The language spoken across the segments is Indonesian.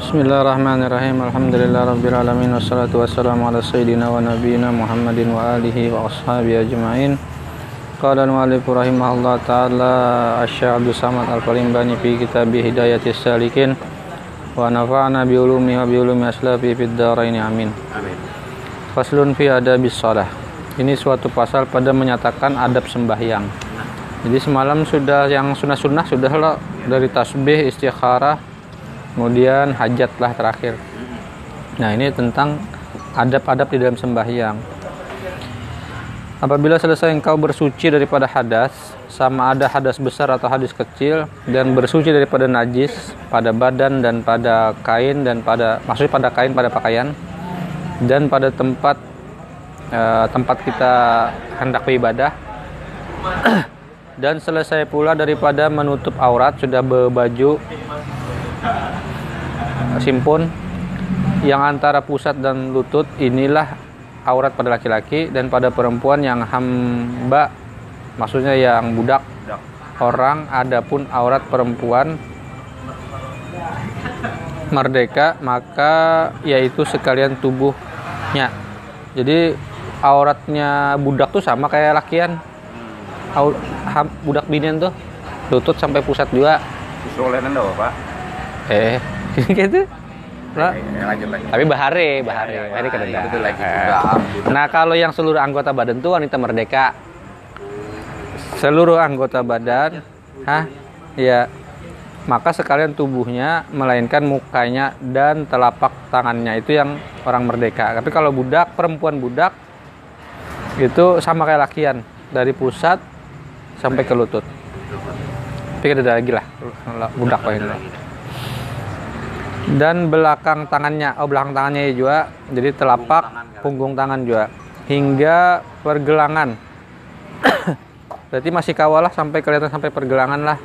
Bismillahirrahmanirrahim. Alhamdulillah rabbil alamin wassalatu wassalamu ala sayyidina wa nabiyyina Muhammadin wa alihi wa ashabihi ajma'in. Qala al-mu'allif rahimahullah taala Asy-Syaikh Abdul Samad Al-Farimbani fi kitab Hidayatis Salikin wa nafa'na bi ulumi wa bi ulumi aslafi fid dharain amin. Amin. Faslun fi adabis shalah. Ini suatu pasal pada menyatakan adab sembahyang. Jadi semalam sudah yang sunnah-sunnah sudah lah dari tasbih, istikharah, kemudian hajatlah terakhir. Nah ini tentang adab-adab di dalam sembahyang. Apabila selesai engkau bersuci daripada hadas, sama ada hadas besar atau hadas kecil, dan bersuci daripada najis pada badan dan pada kain dan pada maksudnya pada kain pada pakaian dan pada tempat eh, tempat kita hendak beribadah dan selesai pula daripada menutup aurat sudah berbaju simpun yang antara pusat dan lutut inilah aurat pada laki-laki dan pada perempuan yang hamba maksudnya yang budak. Budak. orang adapun aurat perempuan merdeka maka yaitu sekalian tubuhnya. Jadi auratnya budak tuh sama kayak lakian. Au- ham- budak binian tuh lutut sampai pusat juga. Pak. eh gitu Nah, lanjut lanjut. tapi bahare bahare Ya, ya, bahare ya, ya, lagi. Udah. nah kalau yang seluruh anggota badan tuh wanita merdeka. Seluruh anggota badan hah? Ya maka sekalian tubuhnya melainkan mukanya dan telapak tangannya. Itu yang orang merdeka. Tapi kalau budak perempuan budak itu sama kayak lakian. Dari pusat sampai ke lutut. Tapi ada lagi lah. Budak ini lah dan belakang tangannya oh belakang tangannya juga jadi telapak tangan kan? punggung tangan juga hingga pergelangan berarti masih kawalah sampai kelihatan sampai pergelangan lah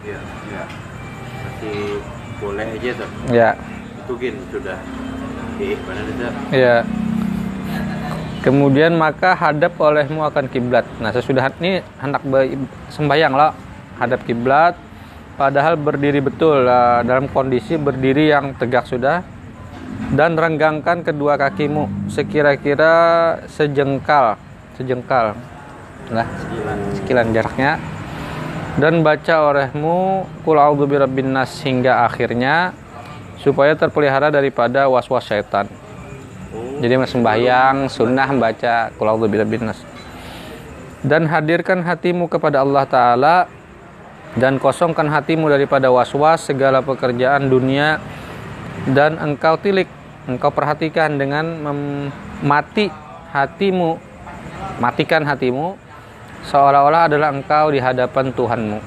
Iya, iya. Masih boleh aja tuh. ya Itu gin sudah. Eh, mana itu? ya kemudian maka hadap olehmu akan kiblat nah sesudah ini hendak sembahyang lah hadap kiblat padahal berdiri betul lah, dalam kondisi berdiri yang tegak sudah dan renggangkan kedua kakimu sekira-kira sejengkal sejengkal lah Sekilan. jaraknya dan baca olehmu kul a'udzu birabbin nas hingga akhirnya supaya terpelihara daripada was-was syaitan. Oh, Jadi sembahyang sunnah membaca kul a'udzu birabbin nas. Dan hadirkan hatimu kepada Allah taala dan kosongkan hatimu daripada was-was segala pekerjaan dunia dan engkau tilik, engkau perhatikan dengan mati hatimu, matikan hatimu seolah-olah adalah engkau di hadapan Tuhanmu.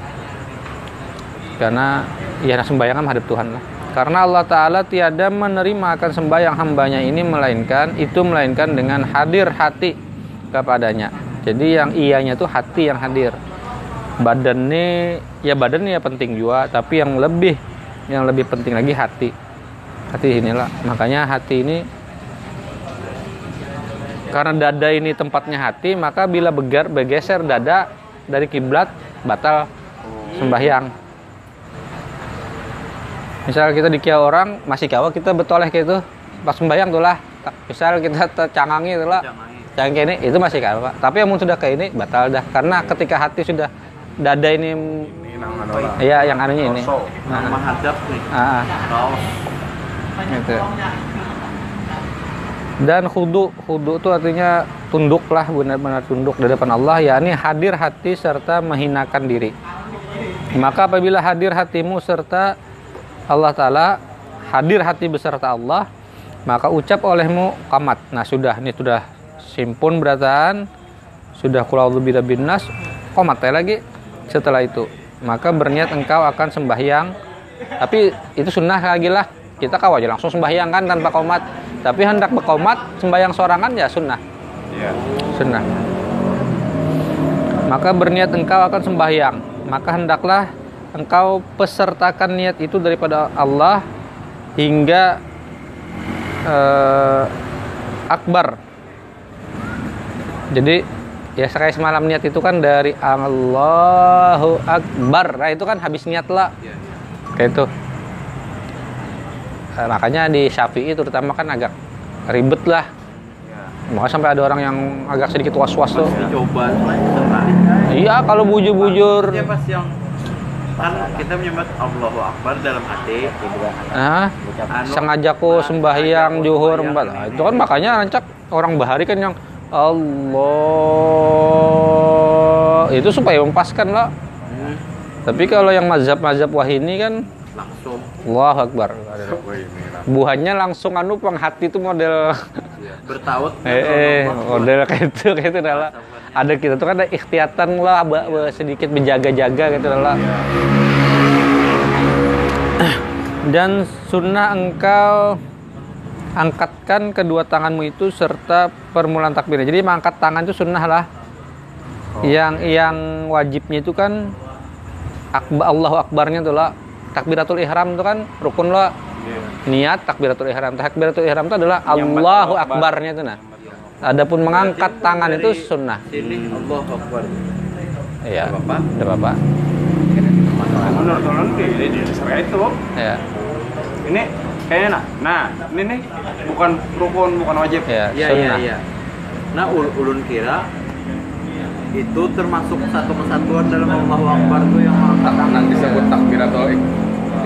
Karena ya sembahyang kan menghadap Tuhan lah. Karena Allah Ta'ala tiada menerima akan sembahyang hambanya ini melainkan itu melainkan dengan hadir hati kepadanya. Jadi yang ianya tuh hati yang hadir. Badannya ya badannya ya penting juga, tapi yang lebih yang lebih penting lagi hati. Hati inilah makanya hati ini karena dada ini tempatnya hati, maka bila begar bergeser dada dari kiblat batal sembahyang. Misal kita dikia orang masih kawa kita betoleh kayak itu pas sembahyang tuh lah. Misal kita tercangangi itu lah. Kayak ini itu masih kawa. Tapi yang sudah kayak ini batal dah karena ketika hati sudah dada ini anu lah. ya yang anunya ini. Nih. Ah, ah. Gitu. Dan khudu, khudu itu artinya tunduklah benar-benar tunduk di depan Allah, yakni hadir hati serta menghinakan diri. Maka apabila hadir hatimu serta Allah Ta'ala, hadir hati beserta Allah, maka ucap olehmu kamat. Nah sudah, ini sudah simpun berataan, sudah kulau lebih binas, komat ya lagi setelah itu. Maka berniat engkau akan sembahyang, tapi itu sunnah lagi lah. Kita kau aja langsung sembahyang kan tanpa komat. Tapi hendak berkomat sembahyang sorangan ya sunnah, Iya. sunnah. Maka berniat engkau akan sembahyang, maka hendaklah engkau pesertakan niat itu daripada Allah hingga eh, akbar. Jadi ya kayak semalam niat itu kan dari Allahu Akbar. Nah itu kan habis niat lah. Iya. Kayak itu. Eh, makanya di Syafi'i terutama kan agak ribet lah. ya Maka sampai ada orang yang agak sedikit was-was tuh. coba sekali Iya, kalau bujur-bujur. pas yang kan kita menyebut Allahu Akbar dalam hati Nah, Anu, sembahyang sengajaku juhur sembahyang, mbak. Nah, itu kan makanya rancak orang bahari kan yang Allah. Itu supaya mempaskan lah. Hmm, Tapi kalau yang mazhab-mazhab wahini kan langsung. Allahu Akbar. Buahnya langsung anu penghati itu model. Bertaut. Eh, eh model kayak itu kayak itu adalah ada kita tuh kan ada ikhtiatan lah sedikit menjaga-jaga gitu adalah dan sunnah engkau angkatkan kedua tanganmu itu serta permulaan takbirnya. Jadi mengangkat tangan itu sunnah lah. Yang yang wajibnya itu kan akbar Allahu akbarnya tuh lah. Takbiratul ihram itu kan rukun lah. Niat takbiratul ihram. Takbiratul ihram itu adalah Allahu akbarnya itu nah. Adapun mengangkat tangan itu sunnah. sini Allahu Akbar. Iya. Bapak ada bapak menurut orang di syariat itu. Ya ini kayaknya nah nah ini nih bukan rukun bukan wajib. Ya iya iya iya. Nah ul- ulun kira itu termasuk satu kesatuan dalam Allahu Akbar tuh yang mengangkat tangan disebut takbiratul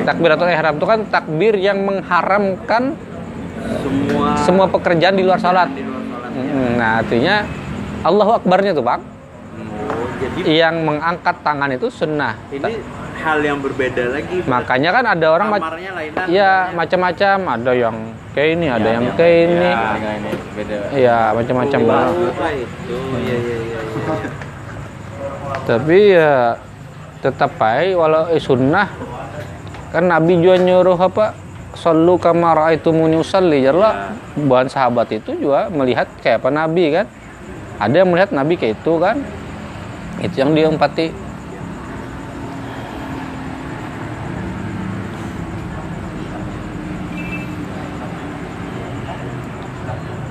takbiratul ihram. Itu kan takbir yang mengharamkan semua semua pekerjaan di luar salat. di luar salat Mm, nah artinya Allahu akbarnya tuh bang jadi yang mengangkat tangan itu sunnah. ini hal yang berbeda lagi. Makanya kan ada orang kamarnya lainan ya macam-macam. Ada yang kayak ini ada yang kayak ini. Ini beda. Iya macam-macam oh, Bang. apa itu. Iya iya iya iya. tapi ya tetap baik. Walau eh, sunnah. Kan Nabi juga nyuruh apa? Sallu kama ra'aitumuni usalli. Jarlah bahan sahabat itu juga melihat kayak apa Nabi kan. Ada yang melihat Nabi kayak itu kan itu yang diempati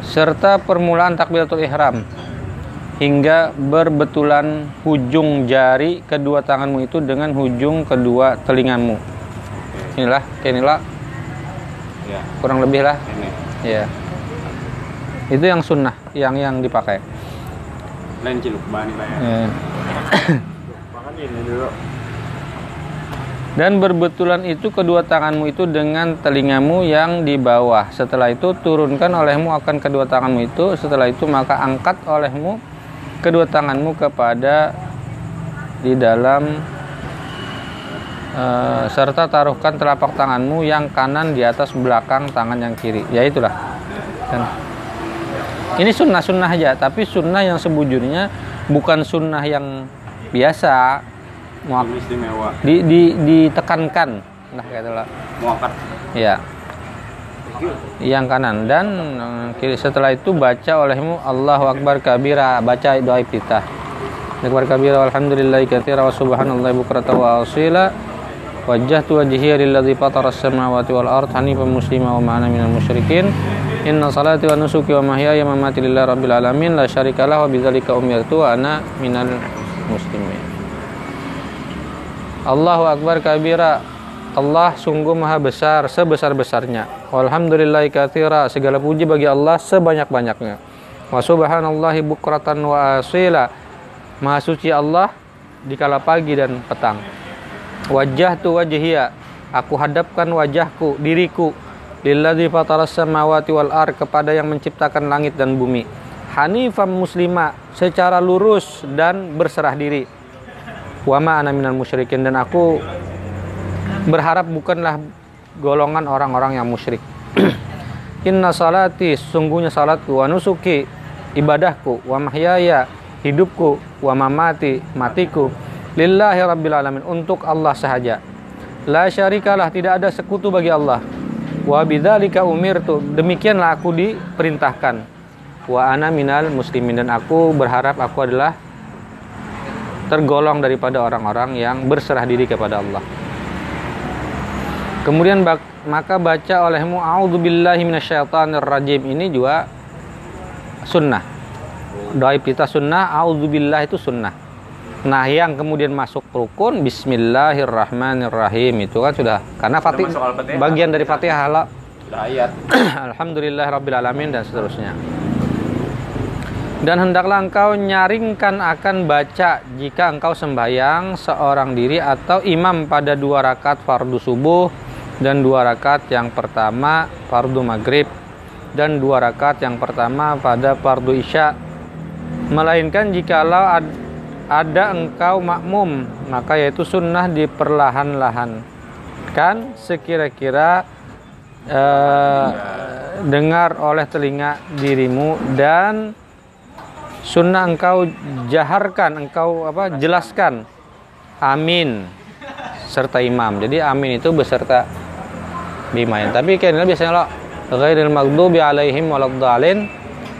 serta permulaan takbiratul ihram hingga berbetulan hujung jari kedua tanganmu itu dengan hujung kedua telingamu. Inilah, inilah ya kurang lebih lah. ini Ya. Itu yang sunnah, yang yang dipakai. Lain ciluk bani lah ya makan ini dulu Dan berbetulan itu kedua tanganmu itu dengan telingamu yang di bawah. Setelah itu turunkan olehmu akan kedua tanganmu itu. Setelah itu maka angkat olehmu kedua tanganmu kepada di dalam eh, serta taruhkan telapak tanganmu yang kanan di atas belakang tangan yang kiri. Ya itulah. Dan ini sunnah-sunnah aja, tapi sunnah yang sebujurnya bukan sunnah yang biasa. Istimewa. di, di ditekankan nah kayak itulah muakat ya. Yang kanan. Dan eh, kiri setelah itu baca olehmu Allahu Akbar kabira. Baca doa iftitah. Akbar kabira walhamdulillahi katsira wa subhanallahi bukrata wa asila. Wajjahtu wajhiya lilladzi fatara as-samawati wal ard hanifan muslima wa ma'ana minal musyrikin inna salati wa nusuki wa mahyaya wa mamati lillahi rabbil alamin. La syarika lahu wa bidzalika umirtu wa ana minal muslimin. Allahu Akbar kabira. Allah sungguh maha besar sebesar-besarnya. Walhamdulillahi kathira segala puji bagi Allah sebanyak-banyaknya. Wa subhanallahi bukratan wa asila. Maha suci Allah di kala pagi dan petang. Wajah tu wajhiya. Aku hadapkan wajahku diriku lilladzi fataras samawati wal ar kepada yang menciptakan langit dan bumi. Hanifam muslima secara lurus dan berserah diri. Wama ana minal musyrikin dan aku berharap bukanlah golongan orang-orang yang musyrik. Inna salati sungguhnya salatku wa nusuki ibadahku wa mahyaya hidupku wa mamati matiku. Lillahi rabbil alamin untuk Allah sahaja. La syarikalah tidak ada sekutu bagi Allah wa bidzalika umirtu demikianlah aku diperintahkan wa ana minal muslimin dan aku berharap aku adalah tergolong daripada orang-orang yang berserah diri kepada Allah. Kemudian bak- maka baca olehmu a'udzubillahi minasyaitonir rajim ini juga sunnah. Doa kita sunnah, a'udzubillah itu sunnah. Nah, yang kemudian masuk rukun bismillahirrahmanirrahim itu kan sudah karena Fatih bagian dari Fatihah lah. Udah ayat. Alhamdulillah Rabbil Alamin dan seterusnya. Dan hendaklah engkau nyaringkan akan baca jika engkau sembahyang seorang diri atau imam pada dua rakaat fardu subuh dan dua rakaat yang pertama fardu maghrib dan dua rakaat yang pertama pada fardu isya melainkan jikalau ad- ada engkau makmum maka yaitu sunnah diperlahan-lahan kan sekira-kira eh, dengar oleh telinga dirimu dan sunnah engkau jaharkan engkau apa jelaskan. Amin. Serta imam. Jadi amin itu beserta bimain. Tapi kayaknya biasanya lo ghairil maghdubi alaihim waladdallin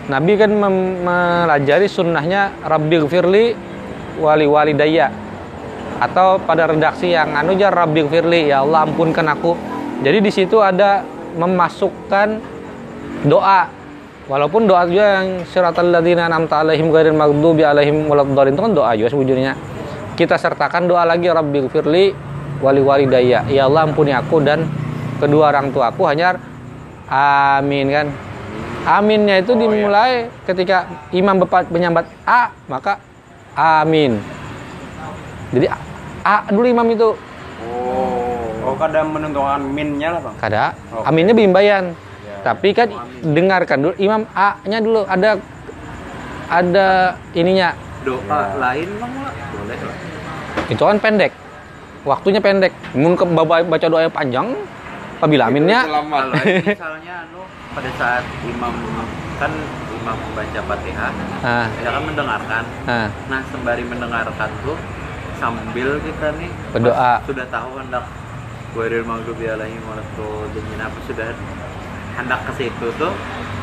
Nabi kan mem- melajari sunnahnya Rabbi gfirli wali walidayya atau pada redaksi yang anu jar Rabbi gfirli ya Allah ampunkan aku. Jadi di situ ada memasukkan doa. Walaupun doa juga yang syiratal ladzina an'amta alaihim ghairil maghdubi alaihim waladdallin. Itu kan doa juga sebujurnya kita sertakan doa lagi Rabbi gfirli wali walidayya ya Allah ampuni aku dan kedua orang tuaku hanya amin kan? Aminnya itu dimulai ketika imam bepat menyambat a maka amin jadi a, a dulu imam itu Oh. Oh, kadang menentukan minnya lah, Bang. kada Oh. aminnya bimbayan Ya. tapi kan dengarkan dulu imam a nya dulu ada ada ininya Doa Ya. lain bang boleh lah. itu kan pendek waktunya pendek mun ke baca doa yang panjang apabila aminnya misalnya anu pada saat imam kan imam membaca fatihah, ah, ya kan mendengarkan. ah, Nah sembari mendengarkan tuh sambil kita nih Berdoa. sudah tahu hendak Wairil maghdubi alaihim waladdallin apa sudah hendak ke situ tuh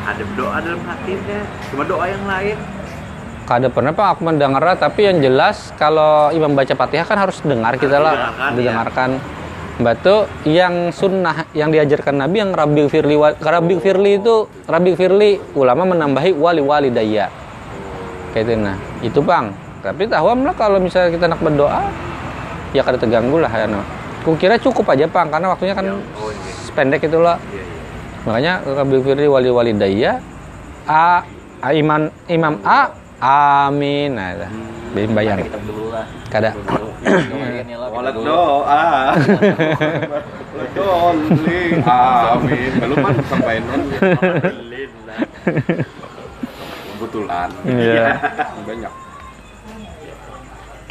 ada doa dalam hatinya cuma doa yang lain kada pernah pak aku mendengar tapi yang jelas kalau imam baca fatihah kan harus dengar kita lah Didengarkan, ya. Batu yang sunnah yang diajarkan Nabi yang Rabbi Firli Rabbi Firli itu Rabbi Firli ulama menambahi wali wali daya kayak itu nah itu bang tapi tahu lah kalau misalnya kita nak berdoa ya kada terganggu lah ya no. Kira cukup aja bang karena waktunya kan Ya, oh iya. pendek itu lah Iya, iya. makanya Rabbi Firli wali wali daya a, a iman imam a amin nah itu. bayar kita dulu lah kada Walat doa. Walat doli. Amin. Belum kan sampai Kebetulan. Iya. Banyak.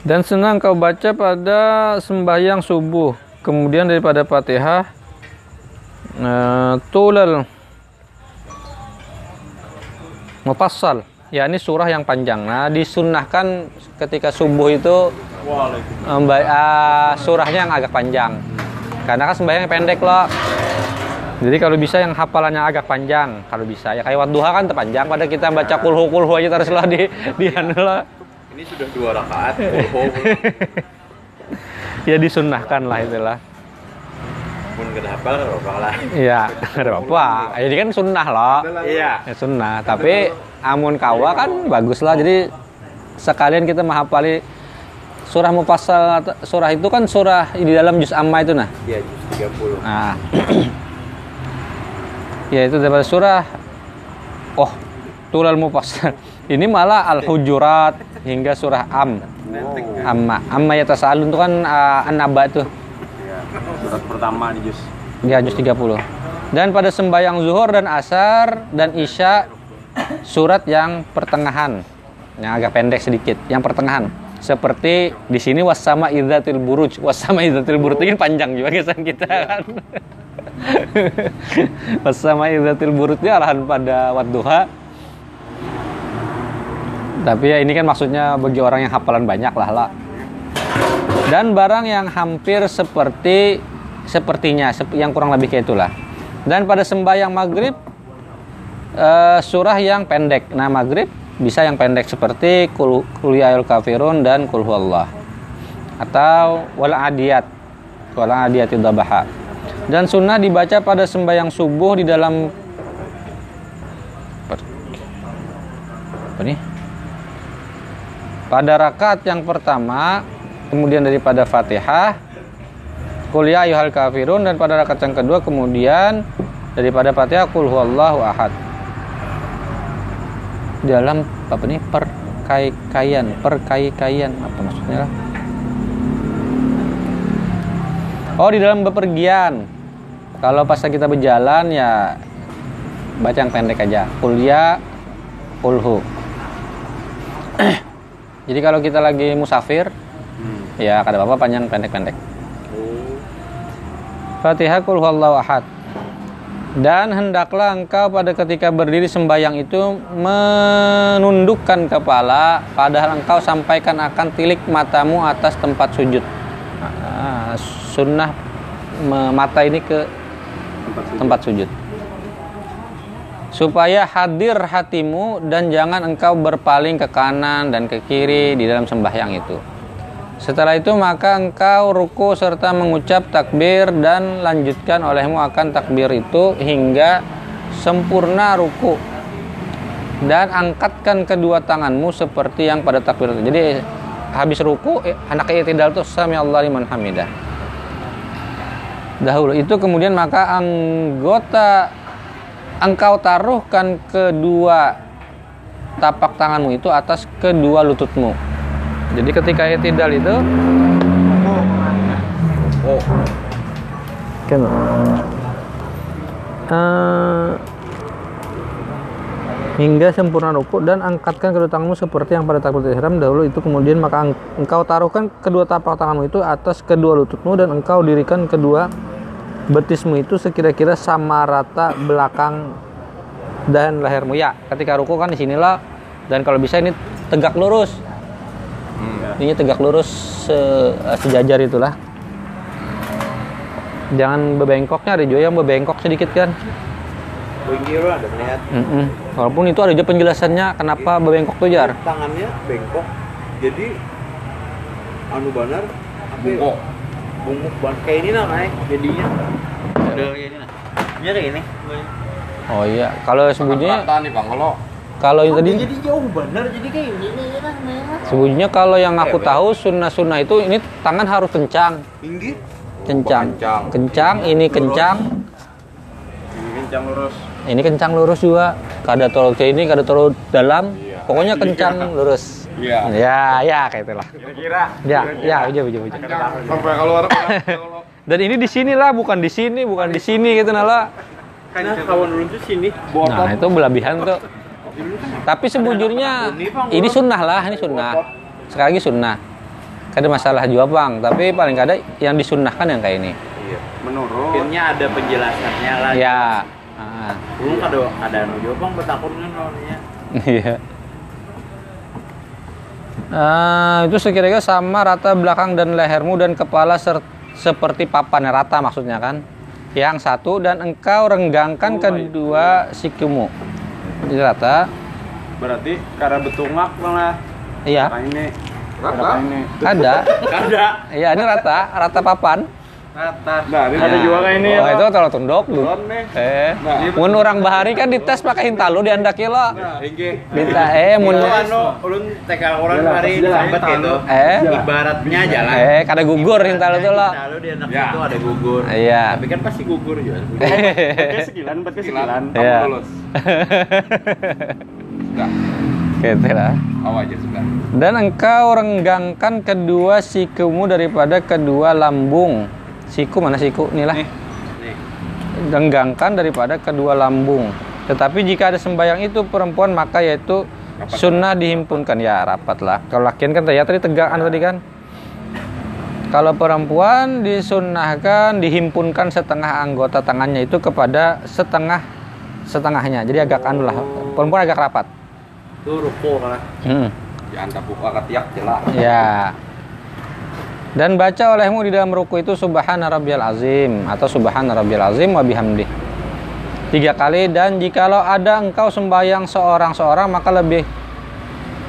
Dan senang kau baca pada sembahyang subuh. Kemudian daripada Fatihah eh, tulal mufassal. Ya ini surah yang panjang. Nah, disunnahkan ketika subuh itu ah, surahnya yang agak panjang. Karena kan sembahyang pendek loh. Jadi kalau bisa yang hafalannya agak panjang, kalau bisa ya kayak wadduha kan terpanjang pada kita baca kulhu kulhu aja terus lah di di anu lah. ini sudah dua rakaat ya disunnahkan lah itulah pun gak hafal gak apa lah. Iya ada apa jadi kan sunnah loh. Iya ya. Sunnah. Tapi amun kawa kan bagus lah. Jadi sekalian kita menghafali surah mufassal atau- surah itu kan surah di dalam juz amma itu nah. Iya juz 30 nah. Ya itu daripada surah oh tulal mufassal. Ini malah al hujurat hingga surah am. Amma. Amma ya tasalun itu kan uh, an-naba tuh Surat pertama di juz. Ya juz 30. Dan pada sembahyang zuhur dan asar dan isya surat yang pertengahan. Yang agak pendek sedikit, yang pertengahan. Seperti di sini wasama idzatil buruj. Wasama idzatil buruj ini panjang juga kesan kita kan. wasama idzatil buruj ini arahan pada wadduha. Tapi ya ini kan maksudnya bagi orang yang hafalan banyak lah lah dan barang yang hampir seperti sepertinya sep- yang kurang lebih kayak itulah. Dan pada sembahyang maghrib eh, surah yang pendek. Nah maghrib bisa yang pendek seperti kul ya kafirun dan kul huwallah. Atau wal adiyat wal adiyat dabaha dan sunnah dibaca pada sembahyang subuh di dalam apa pada rakaat yang pertama kemudian daripada Fatihah Qul ya ayyuhal kafirun dan pada rakaat yang kedua kemudian daripada Fatihah kul huwallahu ahad. Dalam apa nih perkaian, perkaian apa maksudnya? Oh, di dalam bepergian. Kalau pas kita berjalan ya baca yang pendek aja. Kuliah kulhu. Jadi kalau kita lagi musafir, Hmm. ya kada apa-apa panjang pendek-pendek. Fatihah kul huwallahu ahad. Dan hendaklah engkau pada ketika berdiri sembahyang itu menundukkan kepala padahal engkau sampaikan akan tilik matamu atas tempat sujud. Ah, sunnah mata ini ke tempat sujud. Supaya hadir hatimu dan jangan engkau berpaling ke kanan dan ke kiri di dalam sembahyang itu. Setelah itu maka engkau ruku serta mengucap takbir dan lanjutkan olehmu akan takbir itu hingga sempurna ruku. Dan angkatkan kedua tanganmu seperti yang pada takbir itu. Jadi habis ruku eh, anak i'tidal itu sami Allah liman hamidah. Dahulu itu kemudian maka anggota engkau taruhkan kedua tapak tanganmu itu atas kedua lututmu. Jadi ketika i'tidal itu Oh. kan eh, hingga sempurna ruku dan angkatkan kedua tanganmu seperti yang pada takbiratul ihram dahulu itu kemudian maka eng- engkau taruhkan kedua tapak tanganmu itu atas kedua lututmu dan engkau dirikan kedua betismu itu sekira-kira sama rata belakang dan lehermu ya ketika ruku kan di sinilah dan kalau bisa ini tegak lurus ini tegak lurus se- sejajar itulah jangan bebengkoknya ada juga yang bebengkok sedikit kan ada melihat Mm-mm. walaupun itu ada juga penjelasannya kenapa bebengkok tuh jar tangannya bengkok. Jadi anu banar ya? Bungkok. Bungkuk ban kayak ini nah naik jadinya. Ada kayak ini nah. Ini kayak ini. oh iya kalau sembunyinya Rata nih bang kalau kalau yang tadi jadi jauh bener jadi kayak ini nah nah. sembunyinya kalau yang aku tahu sunnah-sunnah itu ini tangan harus kencang Pinggir. kencang kencang. kencang ini kencang ini kencang lurus. ini kencang lurus juga kada terlalu ke ini kada terlalu dalam Iya. pokoknya kencang lurus Iya. ya ya kayak itulah Kira-kira. ya ya uja uja uja Sampai keluar. kalau dan ini di sini lah bukan di sini bukan di sini gitu nala Nah, kawan dulu tuh sini. nah itu berlebihan tuh tapi sebujurnya ini sunnah lah ini sunnah. Sekali lagi sunnah. Kada masalah juga bang. Tapi paling kada yang disunnahkan yang kayak ini. Iya. menurut Akhirnya ada penjelasannya lah. ya. Ah, Belum ada ada anu juga bang bertakun kan namanya. iya. Ah, itu sekira-kira sama rata belakang dan lehermu dan kepala ser- seperti papan rata maksudnya kan. Yang satu dan engkau renggangkan kedua sikumu jadi rata berarti karena betungak malah. iya Nah ini. Rata. ini. ada Ada. iya ini rata rata papan Rata. Nah, ini ada juga kayak ini. oh, itu kalau tunduk tuh Turun nih. eh Nah. mun orang bahari kan dites pakai hintalu di anda kilo Tinggi. Minta eh mun Itu anu ulun TK orang hari sambat gitu. eh Ibaratnya jalan. eh kada gugur hintalu tuh lo Lalu di anak Ya. itu ada gugur. Iya. Tapi kan pasti gugur juga. Pakai sekilan, pakai sekilan. Kamu Iya. lulus. Sudah. gitu lah aja sudah. dan engkau renggangkan kedua sikumu daripada kedua lambung siku mana siku? Nih. Lah Nih. Daripada kedua lambung. Tetapi jika ada sembahyang itu perempuan maka yaitu sunnah dihimpunkan. Ya rapat lah kalau lakian kan ya tadi tegakan tadi kan? Kalau perempuan disunnahkan dihimpunkan setengah anggota tangannya itu kepada setengah setengahnya. Jadi agak anu lah perempuan agak rapat. Tuh ruko kan. Hmm. Diantap ketiak jelas. Ya. Dan baca olehmu di dalam ruku itu subhana rabbiyal azim atau subhana rabbiyal azim wa bihamdi. Tiga kali dan jikalau ada engkau sembahyang seorang-seorang maka lebih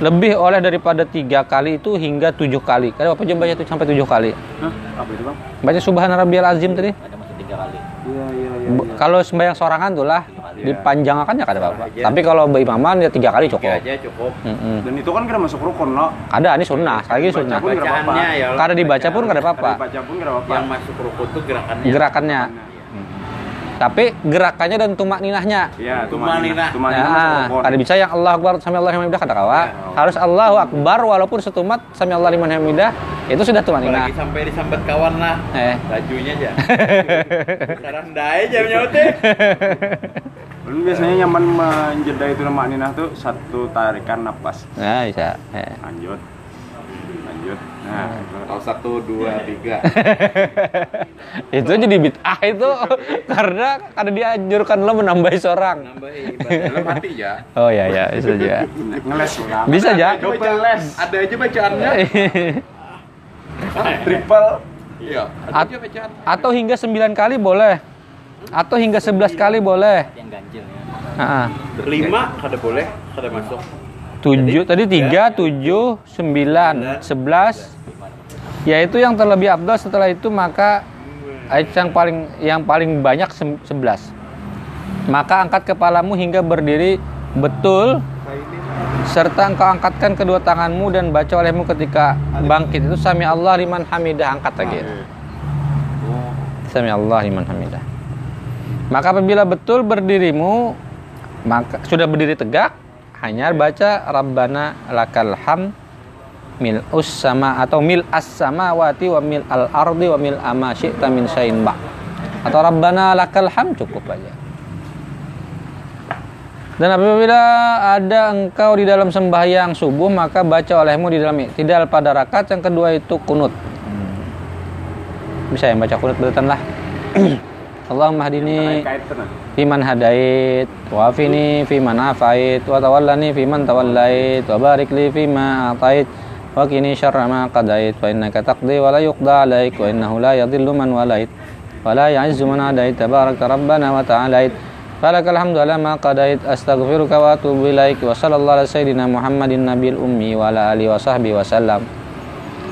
lebih oleh daripada tiga kali itu hingga tujuh kali. Kada apa coba baca itu sampai tujuh kali. Hah? Apa itu bang? Baca subhana rabbiyal azim tadi. Ada masih tiga kali. Iya iya iya. B- Kalau sembahyang sorangan tuh lah Iya. dipanjangkan ya kada apa-apa. Iya. Tapi kalau berimaman ya tiga kali Tiga cukup. aja cukup. Mm-mm. Dan itu kan kira masuk rukun lo. Ada ini sunnah, sekali lagi sunnah. Bacaannya ya. Kada dibaca pun kada apa-apa. Baca pun nggak apa-apa. Yang masuk ruko tuh gerakannya. Gerakannya. Iya. Tapi gerakannya dan tumak ninahnya. Iya, Tumanina. Tumanina Nah, masuk rukun. kada bisa yang Allah Akbar sami Allah hamidah kata kawa. Harus Allahu Akbar walaupun setumat sami Allah liman hamidah itu sudah tumak ninah. Apalagi sampai disambat kawan lah. Eh. Lajunya aja. Sekarang dai jam nyote. Lu biasanya nyaman menjeda itu nama ninah tuh satu tarikan napas. Nah, bisa. Eh. Lanjut. Lanjut. Nah, Kalau satu, dua, tiga. itu jadi bid'ah itu karena ada dianjurkan lo menambahi seorang. Nambah ibadah dalam hati ya. Oh ya ya bisa juga. ngeles ulang. Bisa aja. Coba les. Ada aja bacaannya. Triple. Iya. Ada At- aja bacaan. Atau hingga 9 kali boleh. Atau hingga 11 kali boleh. yang ganjil ya. Lima kada boleh, kada masuk. 7 tadi 3, 7, 9, 11. Yaitu yang terlebih abdul setelah itu maka ayat yang paling yang paling banyak 11. Maka angkat kepalamu hingga berdiri betul serta engkau angkatkan kedua tanganmu dan baca olehmu ketika bangkit itu sami Allah liman hamidah angkat lagi. Sami Allah liman hamidah. Maka apabila betul berdirimu maka sudah berdiri tegak hanya baca Rabbana lakal ham mil us sama atau mil as samawati wa mil al ardi wa mil ama syi'ta min syai'in ba. Atau Rabbana lakal ham cukup aja. Dan apabila ada engkau di dalam sembahyang subuh maka baca olehmu di dalam tidak pada rakaat yang kedua itu kunut. Bisa yang baca kunut berutan lah. Allahumma hadini Kait tenan. fiman hadait wa afini fiman afait wa tawallani fiman tawallait wa barik li fima atait wa qini syarra ma qadait wa innaka taqdi wa la yuqda alaik wa innahu la yadhillu man walait wa la ya'izzu man adait tabarakta rabbana wa ta'alait falakal hamdu ala ma qadait astaghfiruka wa atubu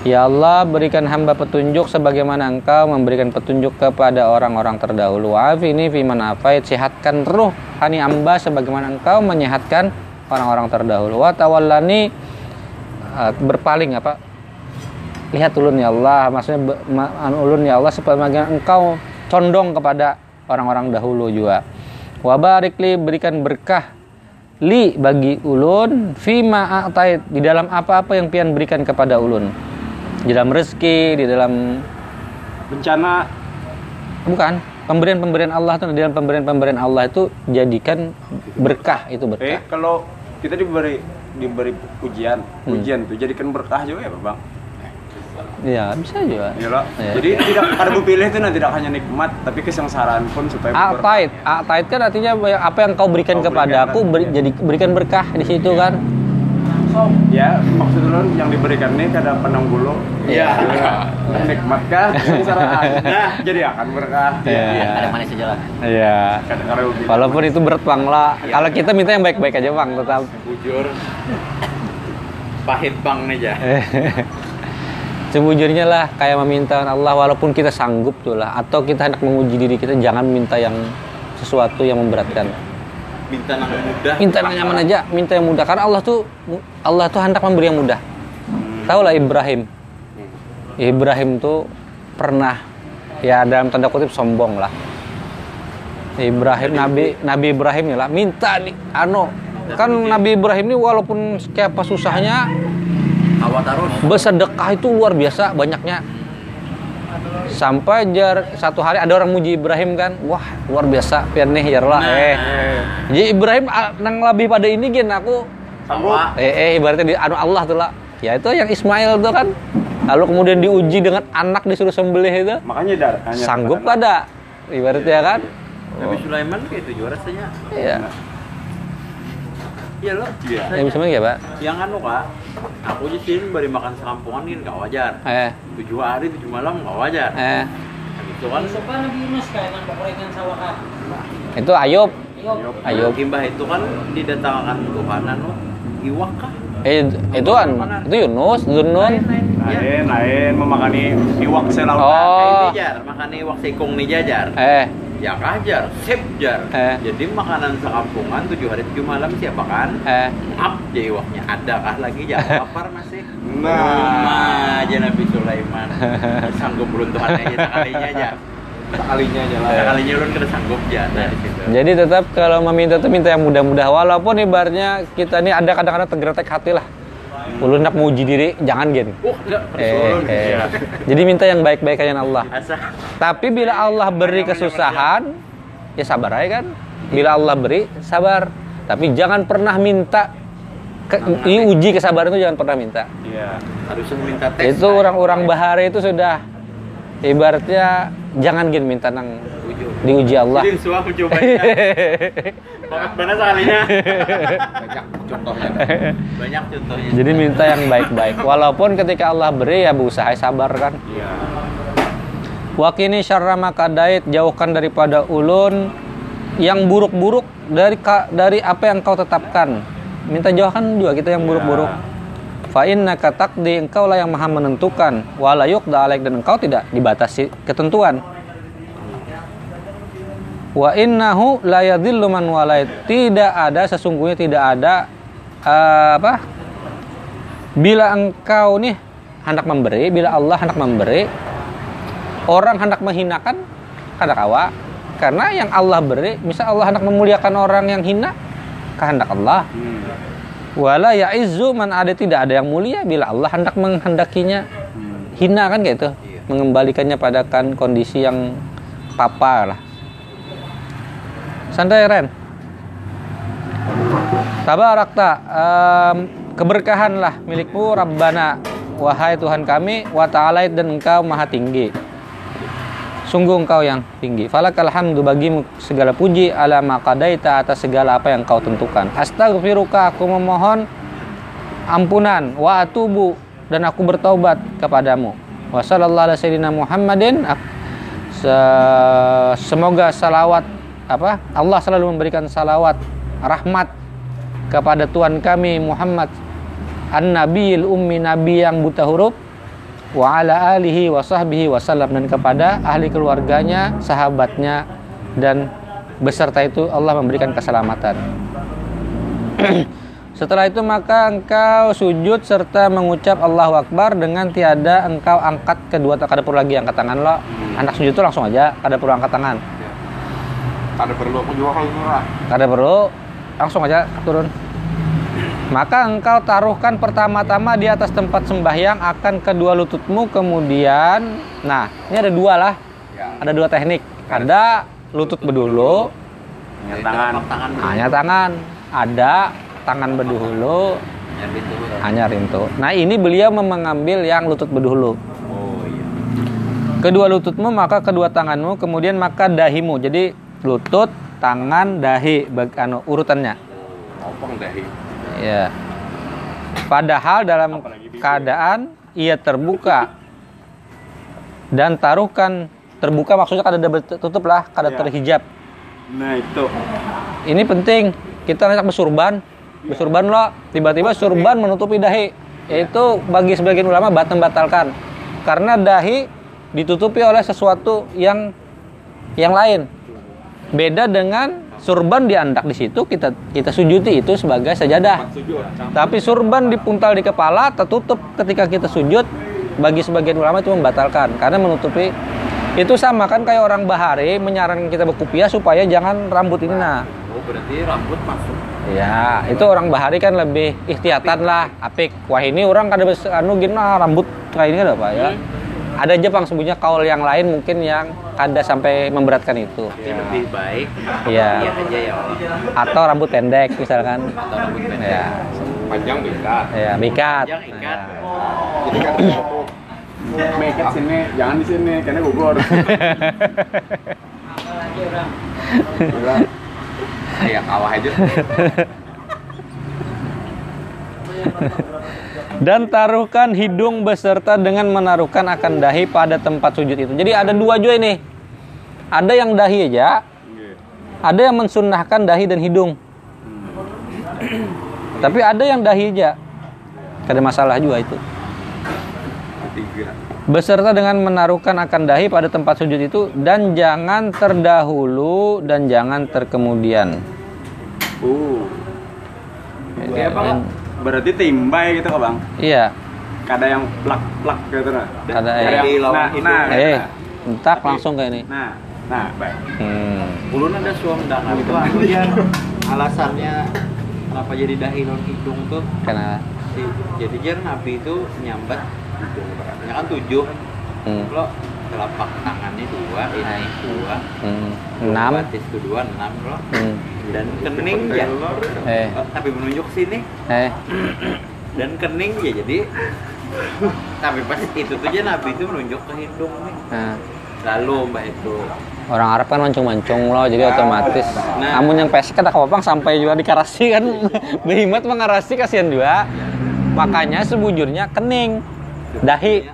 Ya Allah, berikan hamba petunjuk sebagaimana Engkau memberikan petunjuk kepada orang-orang terdahulu. Afini fi manafait, sehatkan ruh hani hamba sebagaimana Engkau menyehatkan orang-orang terdahulu. Wa tawallani uh, berpaling apa? Lihat ulun ya Allah, maksudnya anu ulun ya Allah sebagaimana Engkau condong kepada orang-orang dahulu juga. Wa barik li berikan berkah li bagi ulun fima a'tait di dalam apa-apa yang pian berikan kepada ulun di dalam rezeki di dalam Bencana bukan pemberian-pemberian Allah itu di dalam pemberian-pemberian Allah itu jadikan berkah itu eh berkah kalau kita diberi diberi ujian, ujian tuh jadikan berkah juga ya, Bang. ya bisa juga Iya loh. Iya. Jadi tidak ada pilih itu nah, tidak hanya nikmat, tapi kesengsaraan pun supaya. A'tait, a'tait kan artinya apa yang kau berikan Kau kepada berikan, aku beri- jadi berikan berkah di situ kan Ya, maksud lu yang diberikan ini kada pandang bulu. Iya. Nikmat kah? Kesengsaraan. Nah, jadi akan berkah. Iya. ada manis aja lah iya ubi. walaupun itu berat bang lah kalau kita minta yang baik-baik aja bang tetap Bujur. Pahit bang nih ya. Sejujurnya lah kayak meminta Allah walaupun kita sanggup tuh lah atau kita hendak menguji diri kita jangan minta yang sesuatu yang memberatkan. Minta nang mudah. Minta yang nyaman aja, minta yang mudah karena Allah tuh Allah tuh hendak memberi yang mudah. Tahu lah Ibrahim. Ibrahim tuh pernah ya dalam tanda kutip sombong lah. Ibrahim Nabi Nabi Ibrahim ya lah minta nih ano kan Nabi Ibrahim ini walaupun kayak apa susahnya bersedekah itu luar biasa banyaknya sampai jar satu hari ada orang muji Ibrahim kan wah luar biasa pian nih jar lah Nah. eh jadi Ibrahim ah, nang lebih pada ini gin aku Sama. eh eh ibaratnya di anu Allah tuh lah ya itu yang Ismail tuh kan lalu kemudian diuji dengan anak disuruh sembelih itu Makanya dar. hanya sanggup pada ibaratnya kan Nabi Sulaiman kayak itu juara rasanya. iya Iya loh. Iya. yang bisa ya pak Yang anu kak, aku di sini beri makan sekampungan kan gak wajar. eh Tujuh hari tujuh malam gak wajar. eh Itu kan Sopan Nabi Yunus kayak nang sawah kah? itu Ayub Yuk. Ayub Kimbah itu kan didatangkan Tuhan anu iwak kah? eh itu kan itu Yunus Dunun Lain, lain memakani iwak selautan. Oh. Ini jar, makan iwak sekong nih jajar. eh Ya kajar, sip jar. Eh. Jadi makanan sekampungan tujuh hari tujuh malam siapa kan? eh Maaf ya iwaknya, adakah lagi jangan lapar masih? Nah. Aja Nabi Sulaiman Sanggup beruntuhan aja sekalinya aja sekalinya aja lah. Sekalinya ulun kena sanggup ya nah di situ. Jadi tetap kalau meminta tuh minta yang mudah-mudah walaupun ibaratnya kita ini ada kadang-kadang tergerak hati lah. Ulun nak menguji diri, jangan gini. Oh, Eh, ulun. eh. Iya. Jadi minta yang baik-baik aja Allah. Tapi bila Allah beri kesusahan, ya sabar aja kan. Bila Allah beri, sabar. Tapi jangan pernah minta ke, ini uji kesabaran itu jangan pernah minta. Iya. harusnya minta tes. Itu orang-orang bahari itu sudah ibaratnya jangan gini minta nang diuji Allah. Jadi suah mencobanya. Banget mana sekalinya. Banyak contohnya. Banyak contohnya. Jadi minta yang baik-baik. Walaupun ketika Allah beri ya berusaha sabar kan. Iya. Wakini syarra makadait jauhkan daripada ulun yang buruk-buruk dari dari apa yang kau tetapkan. Minta jauhkan juga kita yang buruk-buruk. Fa innaka taqdi engkau lah yang maha menentukan wala yuqda alaik dan engkau tidak dibatasi ketentuan. Wa innahu la yadhillu man walait. Tidak ada sesungguhnya tidak ada eh, apa? Bila engkau nih hendak memberi, bila Allah hendak memberi, orang hendak menghinakan kehendak awak karena yang Allah beri misal Allah hendak memuliakan orang yang hina kehendak Allah Hmm. wala ya'izzu man ada tidak ada yang mulia bila Allah hendak menghendakinya Hmm. hina kan kayak itu Iya. mengembalikannya pada kan kondisi yang papa lah santai Ren tabarakta em, keberkahanlah milikmu Rabbana wahai Tuhan kami wa ta'alait dan engkau maha tinggi Sungguh engkau yang tinggi. Falakal hamdu bagimu segala puji ala maqadaita atas segala apa yang kau tentukan. Astaghfiruka aku memohon ampunan wa atubu dan aku bertaubat kepadamu. Wa sallallahu ala sayyidina Muhammadin. Ak- se- Semoga salawat apa? Allah selalu memberikan salawat rahmat kepada Tuhan kami Muhammad An-Nabiyil Ummi Nabi yang buta huruf wa ala alihi wa sahbihi wasallam dan kepada ahli keluarganya, sahabatnya dan beserta itu Allah memberikan keselamatan. Setelah itu maka engkau sujud serta mengucap Allahu Akbar dengan tiada engkau angkat kedua kada perlu lagi angkat tangan lo. Anak sujud itu langsung aja, kada perlu angkat tangan. Ada perlu aku juga kalau murah. Kada perlu langsung aja turun. Maka engkau taruhkan pertama-tama di atas tempat sembahyang akan kedua lututmu kemudian nah ini ada dua lah Ya. ada dua teknik ada lutut bedulu Yang tangan. tangan hanya tangan ada tangan bedulu hanya rintu nah ini beliau mengambil yang lutut bedulu Oh iya. kedua lututmu maka kedua tanganmu kemudian maka dahimu jadi lutut tangan dahi bag- anu urutannya Opong dahi. Ya. Padahal dalam keadaan ia terbuka dan taruhkan terbuka maksudnya kada ada tutup lah, kada Iya. terhijab. Nah itu. Ini penting. Kita hendak bersurban, bersurban lo, tiba-tiba surban menutupi dahi. Itu bagi sebagian ulama batal batalkan. Karena dahi ditutupi oleh sesuatu yang yang lain. Beda dengan surban diandak di situ kita kita sujudi itu sebagai sajadah. Tapi surban dipuntal di kepala tertutup ketika kita sujud bagi sebagian ulama itu membatalkan karena menutupi. Itu sama kan kayak orang bahari menyarankan kita berkupiah supaya jangan rambut ini nah. Oh, berarti rambut masuk. ya itu orang bahari kan lebih ikhtiatan lah apik. Wah ini orang kada anu gini nah, rambut kayak ini kan apa ya ada aja bang sebenarnya kaul yang lain mungkin yang kada sampai memberatkan itu Jadi lebih baik. Iya. Iya aja ya. Allah. atau rambut pendek misalkan Atau rambut pendek. ya Panjang beda. ya bikat Panjang ikat. Ya. Jadi kan make sini, jangan di sini karena gugur. lagi orang Gila. Kayak kawah aja. Dan taruhkan hidung beserta dengan menaruhkan akan dahi pada tempat sujud itu. Jadi ada dua juga ini. Ada yang dahi aja, Iya. ada yang mensunnahkan dahi dan hidung. Tapi ada yang dahi aja. Ada masalah juga itu. Tiga. Beserta dengan menaruhkan akan dahi pada tempat sujud itu dan jangan terdahulu dan jangan terkemudian. Uh. Iya, Bang. Berarti timbai gitu kok, Bang. Iya. Kada yang plak-plak gitu nah. Ada Kada yang lawan nah, nah, Eh, entak langsung kayak ini Nah, nah, baik. hmm. ulun ada suam dangan itu dia alasannya kenapa jadi dahi non hidung tuh karena si jadi jar nabi itu nyambat hidung beratnya kan tujuh hmm. lo telapak tangannya dua ini dua Hmm. enam batis itu dua enam lo hmm. Dan kening ya. eh. Oh, tapi menunjuk sini. Eh. Dan kening ya jadi. Tapi pas itu tuh aja nabi itu menunjuk ke hidung nih. Nah. lalu mbak itu. Orang Arab kan mancung-mancung loh jadi otomatis. Nah. namun yang pesek kata kapapang sampai juga di karasi kan. Behimat mengarasi kasihan juga. Makanya sebujurnya kening. Dahi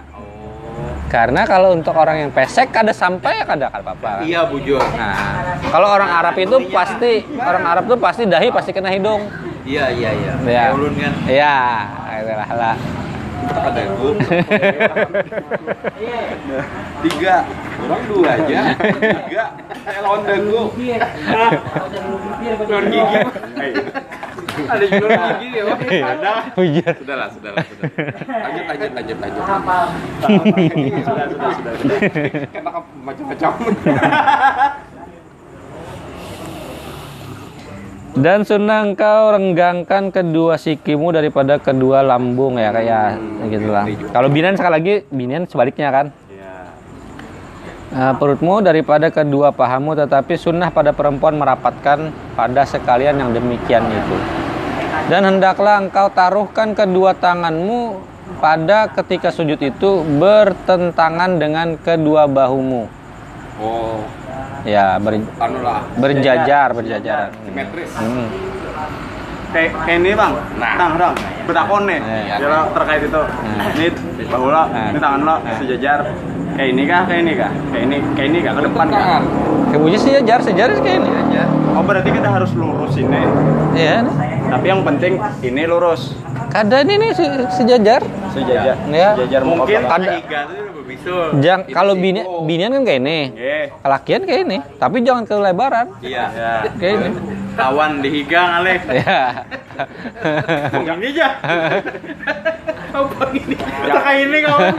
karena kalau untuk orang yang pesek kada sampai ya kada kada apa-apa iya bujur nah kalau orang Arab itu pasti orang Arab tuh pasti dahi pasti kena hidung iya iya iya ya Kayak ulun kan iya itulah lah ada gue Tiga. Orang dua aja. Tiga. Lawan dagu. Bibir. Lawan gigi. Ada lawan gigi ya, Pak? Ada. Bujur. Sudahlah, sudahlah, sudah. Lanjut, lanjut, lanjut, lanjut. Apa? Sudah, sudah, sudah. Kena macam-macam. Dan sunnah engkau renggangkan kedua sikimu daripada kedua lambung ya kayak gitu lah. Kalau binian sekali lagi binian sebaliknya kan. Iya. Eh, perutmu daripada kedua pahamu tetapi sunnah pada perempuan merapatkan pada sekalian yang demikian itu. Dan hendaklah engkau taruhkan kedua tanganmu pada ketika sujud itu bertentangan dengan kedua bahumu. Oh, Ya, ber- anu lah. berjajar, berjajaran. Simetris. Hmm. Kayak kayak ini bang, nah, bang, betakon nih, Iya. ya terkait itu. Ini bahu lo, Nah. ini tangan lo sejajar. Kayak ini kah, kayak ini kah, kayak ini, kayak ini kah, ke depan kah? Kemudian sejajar, sejajar kayak ini aja. Oh berarti kita harus lurus ini. Iya. Tapi yang penting ini lurus. Kada ini nih se- sejajar. Sejajar. Ya. Sejajar Mungkin ada. tiga tuh udah bisul Jang, kalau bini, binian kan kayak ini. Ye. Lakian kayak ini. Tapi jangan kelebaran. iya Ya. Kayak ini. kawan di higang ale Ya. ini aja apa ini kayak ini kawan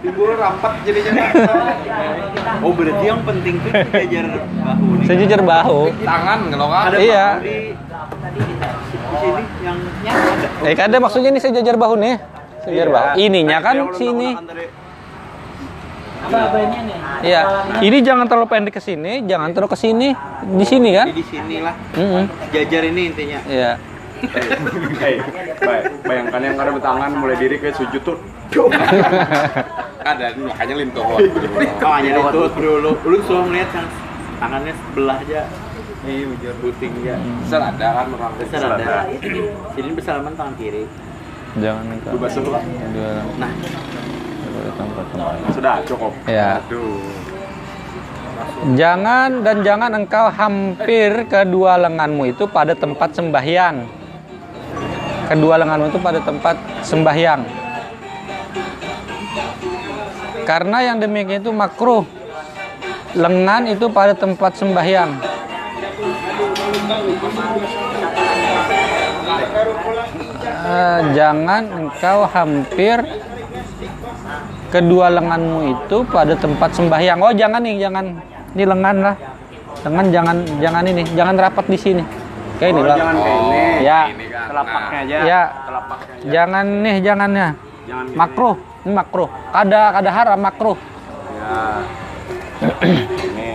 Timbul rapat jadinya. oh berarti yang penting tuh sejajar bahu nih Sejajar bahu. Tangan kalau nggak ada Iya. di di sini yang ada Eh kada maksudnya ini sejajar bahu nih. Sejajar Iya. bahu. Ininya kan sini. abahnya nih? Iya. Ini jangan terlalu pendek ke sini, jangan terlalu ke sini. Di sini kan? di sini lah Mm-mm. jajar ini intinya Iya. Hei, bay- bayangkan yang ada tangan mulai diri ke sujud tuh. ada makanya lintuh. oh hanya itu dulu lu suka ngeliat yang tangannya sebelah aja iya bujur puting aja Besar ada kan orang besar ada sini bersalaman tangan kiri Jangan engkau. Dua sebelah. Dua nah. Sudah cukup. Ya. Aduh. Jangan dan jangan engkau hampir kedua lenganmu itu pada tempat sembahyang. Kedua lenganmu itu pada tempat sembahyang. Karena yang demikian itu makruh. Lengan itu pada tempat sembahyang. Eh, jangan engkau hampir kedua lenganmu itu pada tempat sembahyang. Oh, jangan nih, jangan. Ini lengan lah. Lengan jangan jangan ini, jangan rapat di sini. Kayak ini Oh, lah. jangan kayak ini. Ya. Telapaknya aja. Ya. Telapaknya aja. Jangan nih, jangannya. Jangan gini. Makruh. Ini makruh. Kada kada haram makruh. Ya. ini.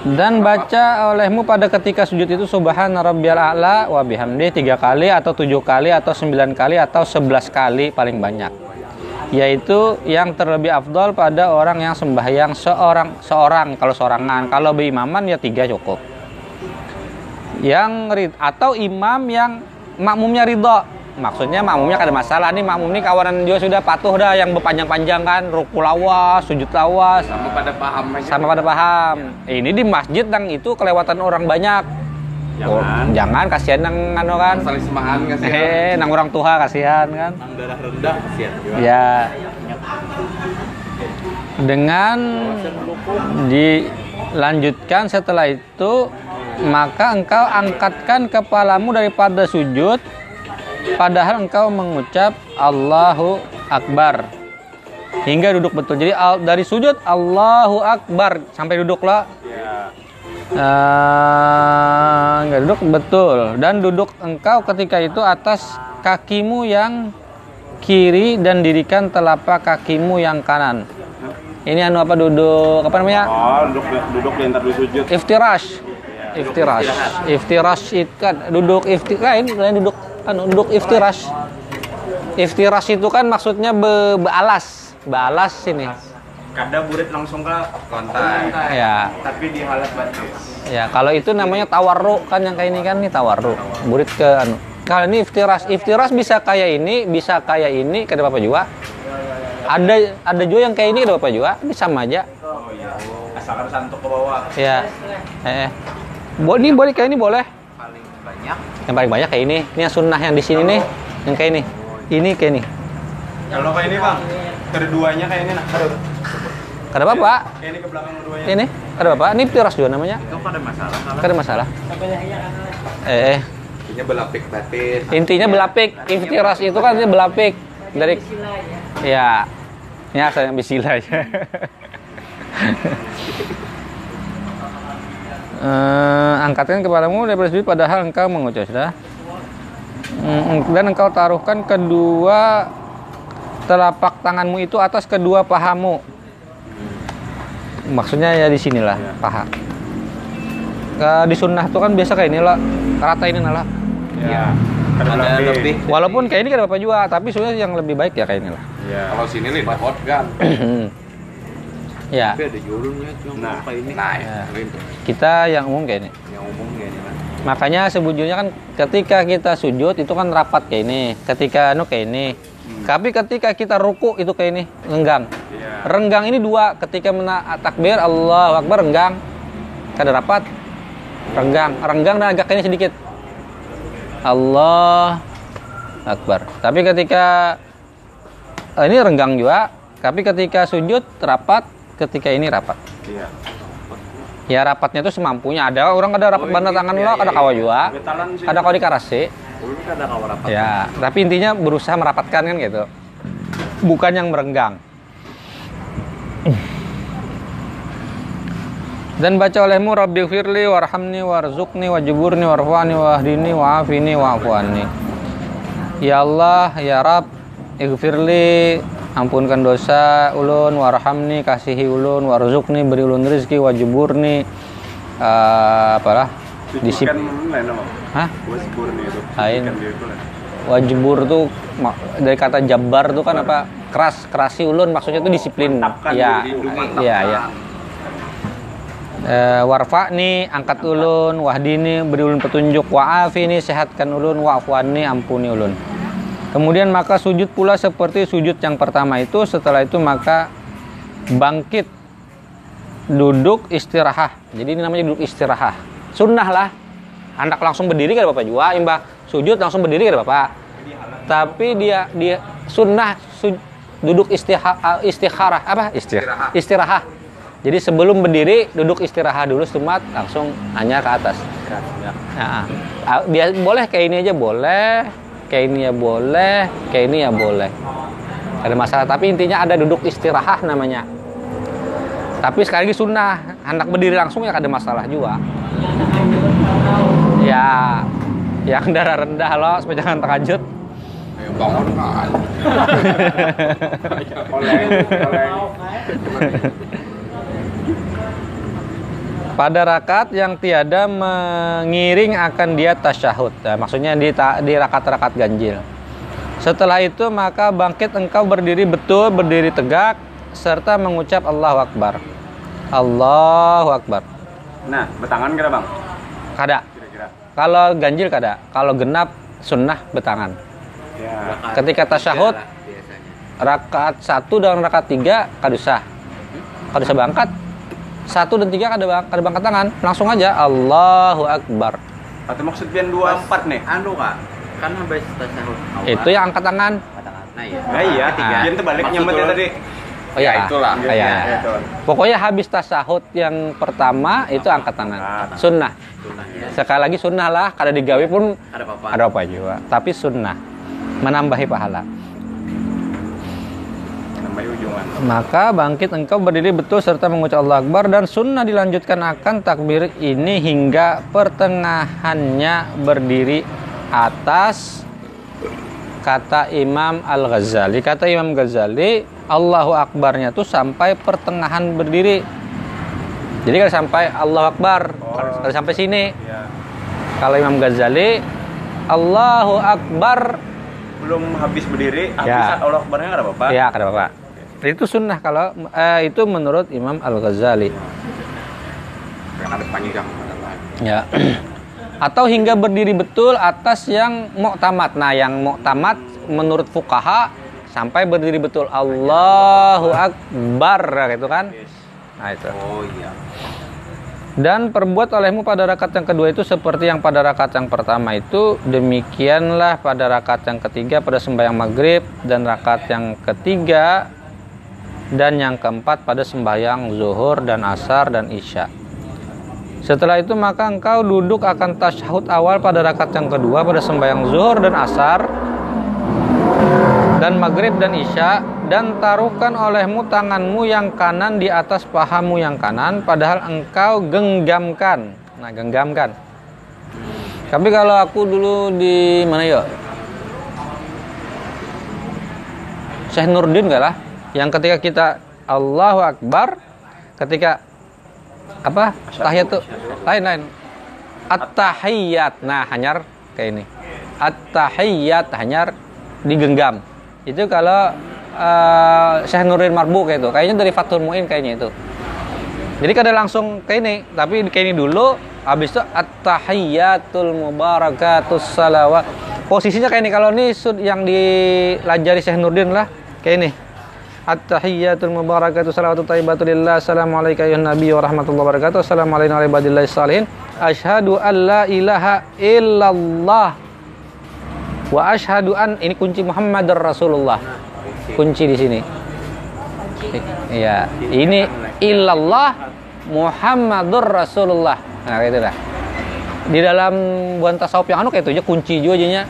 Dan baca olehmu pada ketika sujud itu subhana rabbiyal a'la wa bihamdi tiga kali atau tujuh kali atau sembilan kali atau sebelas kali paling banyak. Yaitu yang terlebih afdol pada orang yang sembahyang seorang seorang kalau seorangan. Kalau berimaman ya tiga cukup. Yang atau imam yang makmumnya ridho. Maksudnya makmumnya kada masalah nih makmum nih kawanan dia sudah patuh dah yang berpanjang-panjang kan rukul lawas, sujud lawas, Sama pada paham aja. sama pada paham. Ini di masjid nang itu kelewatan orang banyak. Oh, Jangan. jangan kasihan nang anu kan. Saling semahan kan sih. Eh, nang orang tua kasihan kan. nang darah rendah kasihan juga Ya. Dengan dilanjutkan setelah itu maka engkau angkatkan kepalamu daripada sujud padahal engkau mengucap Allahu Akbar. hingga duduk betul. Jadi al- dari sujud Allahu Akbar sampai duduk lah. Eh, nggak duduk betul dan duduk engkau ketika itu atas kakimu yang kiri dan dirikan telapak kakimu yang kanan. Ini anu apa duduk apa namanya? Oh, duduk duduk di antar dua sujud. Iftirash. Iftirash. Iftirash itu kan duduk ifti lain lain duduk anu duduk iftirash. Iftirash itu kan maksudnya be, bealas, bealas ini. Kadang burit langsung ke lantai. Ya. Tapi di halat batis. Ya, kalau itu namanya tawarru kan yang kayak ini kan nih tawarru. Burit ke anu. Kalau ini iftiras, iftiras bisa kayak ini, bisa kayak ini, kata Bapak juga. Ada ada juga yang kayak ini kata Bapak juga, ini sama aja. Oh iya. Asalkan santuk ke bawah. Ya. Eh. eh. Ini boleh kayak ini boleh. Yang paling banyak kayak ini. Ini yang sunnah yang di sini nih. Yang kayak ini. Ini kayak ini. Kalau kayak ini bang, keduanya kayak ini nah. Kata Bapak, Kayak ini ke belakang keduanya. ini. Kata Bapak, ini iftiras juga namanya. itu ada masalah kalau ada masalah. Eh, eh. Intinya belapik batis. Intinya belapik. Iftiras itu kan artinya belapik dari ya. Ini asal yang bisila ya. Eh, angkatkan kepadamu daripada sujud padahal engkau mengucap sudah. Mm, Dan engkau taruhkan kedua telapak tanganmu itu atas kedua pahamu. Maksudnya ya di sinilah paha. Eh, di sunnah tuh kan biasa kayak ini lah, rata ini lah. Ya. Ada lebih Walaupun kayak ini kan Bapak juga, tapi sebenarnya yang lebih baik ya kayak inilah. Ya. Kalau sini lidah hot kan. ya, tapi ada jurunnya cuma Nah, kayak ini nah, Ya. itu. kita yang umum kayak ini. yang umum kayak ini kan Makanya sebujurnya kan ketika kita sujud itu kan rapat kayak ini, ketika anu kayak ini. Tapi ketika kita ruku itu kayak ini, renggang. Iya. Renggang ini dua, ketika mena takbir Allah Akbar renggang. Kada rapat. Renggang, renggang dan agak kayak ini sedikit. Allah Akbar. Tapi ketika eh, ini renggang juga, tapi ketika sujud rapat, ketika ini rapat. Iya. Ya rapatnya itu semampunya. Ada orang ada rapat Oh, bandar ini- tangan iya, lo, iya, kada iya. kawa juga. Getalan sih. Kada kawa di karase. kan ada rapat Ya, tapi intinya berusaha merapatkan kan gitu. Bukan yang merenggang. Dan baca olehmu Rabbi firli warhamni warzuqni wajburni warfani wahdini wa'afini wa'fu anni. Ya Allah, ya Rab, ighfirli ampunkan dosa ulun warhamni kasihi ulun warzuqni beri ulun rezeki wajiburni eh, apalah disip lain apa? Hah? Nih. Lain. Wajibur tuh dari kata jabar tuh kan apa keras kerasi ulun maksudnya tuh disiplin ya iya ya Eh, warfa nih angkat ulun wahdini beri ulun petunjuk wa'afi nih sehatkan ulun wa'fuani ampuni ulun kemudian maka sujud pula seperti sujud yang pertama itu setelah itu maka bangkit duduk istirahat jadi ini namanya duduk istirahat sunnah lah. Anak langsung berdiri kan bapak juga imbah sujud langsung berdiri kan bapak tapi dia dia sunnah su- duduk istiha, istikharah. Apa? Istirahat istirahat jadi sebelum berdiri duduk istirahat dulu semat langsung hanya ke atas. Nah, ah, dia boleh kayak ini aja boleh kayak ini ya boleh kayak ini ya boleh ada masalah tapi intinya ada duduk istirahat namanya tapi sekali lagi sunnah anak berdiri langsung ya ada masalah juga ya yang darah rendah loh supaya jangan terkajut Ayo bangun kan. Oleng, oleng. Pada rakaat yang tiada mengiring akan dia tasyahud. Nah, maksudnya di, ta- di rakaat-rakaat ganjil. Setelah itu maka bangkit engkau berdiri betul berdiri tegak serta mengucap Allahu Akbar. Allahu Akbar. Nah, betangan kira bang? kada. Kira-kira. kalau ganjil kada. Kalau genap sunnah betangan Ya. ketika tasyahud biasanya. rakaat satu dan rakaat tiga kadusah kadusah bangkat satu dan tiga kada bang kada bangkat tangan. Langsung aja Allahu Akbar. Atau maksud pian dua empat nih? anu kak. Kan habis tasahud awal itu yang angkat tangan. Nah iya. Nah iya, ketiga Ah. pian terbalik ya ulun- tadi. oh ya, itulah. ya, ya. Ya, itu. pokoknya habis tasahud yang pertama itu angkat tangan. Angkat. sunnah. Sekali lagi sunnah lah. Kada digawe pun ada apa ada apa juga. Tapi sunnah. Menambahi pahala Maka bangkit engkau berdiri betul serta mengucap Allah Akbar dan sunnah dilanjutkan akan takbir ini hingga pertengahannya berdiri atas kata Imam Al-Ghazali. Kata Imam Ghazali, Allahu Akbarnya tuh sampai pertengahan berdiri. Jadi kalau sampai Allahu Akbar, kalau sampai sini. Ya. Kalau Imam Ghazali, Allahu Akbar Belum habis berdiri, habis Ya. Allah Akbarnya nggak ada apa-apa. Ya, kata Bapak. Itu sunnah kalau eh, itu menurut Imam Al-Ghazali. Karena ada panggilan. Ya. Atau hingga berdiri betul atas yang muktamad. Nah, yang muktamad menurut fukaha sampai berdiri betul Allahu Akbar gitu kan. Nah, itu. Oh iya. Dan perbuat olehmu pada rakaat yang kedua itu seperti yang pada rakaat yang pertama itu demikianlah pada rakaat yang ketiga pada sembahyang maghrib dan rakaat yang ketiga dan yang keempat pada sembahyang zuhur dan asar dan isya. Setelah itu maka engkau duduk akan tasyahud awal pada rakaat yang kedua pada sembahyang zuhur dan asar dan maghrib dan isya dan taruhkan olehmu tanganmu yang kanan di atas pahamu yang kanan padahal engkau genggamkan. Nah genggamkan. Tapi kalau aku dulu di mana ya? Syekh Nurdin enggak lah? Yang ketika kita Allahu Akbar ketika apa? Tahiyat tuh lain lain. At-tahiyyat nah hanyar kayak ini. At-tahiyyat hanyar digenggam. Itu kalau eh, Syekh Nurdin Marbu kayak itu kayaknya dari Fathul Muin kayaknya itu. Jadi kada langsung kayak ini tapi kayak ini dulu habis itu at-tahiyyatul mubarakatus salawat. Posisinya kayak ini kalau ini yang dilajari Syekh Nurdin lah kayak ini. At-tahiyyatul mubarakatuh salawatu tayyibatu lillah. Assalamualaikum ya nabi wa rahmatullahi wabarakatuh Assalamualaikum warahmatullahi salihin. Ashhadu an la ilaha illallah Wa ashhadu an Ini kunci Muhammad Rasulullah Kunci di sini Iya Ini illallah Muhammadur Rasulullah Nah kayak itu dah Di dalam buan tasawuf yang anu kayak itu aja kunci juga jadinya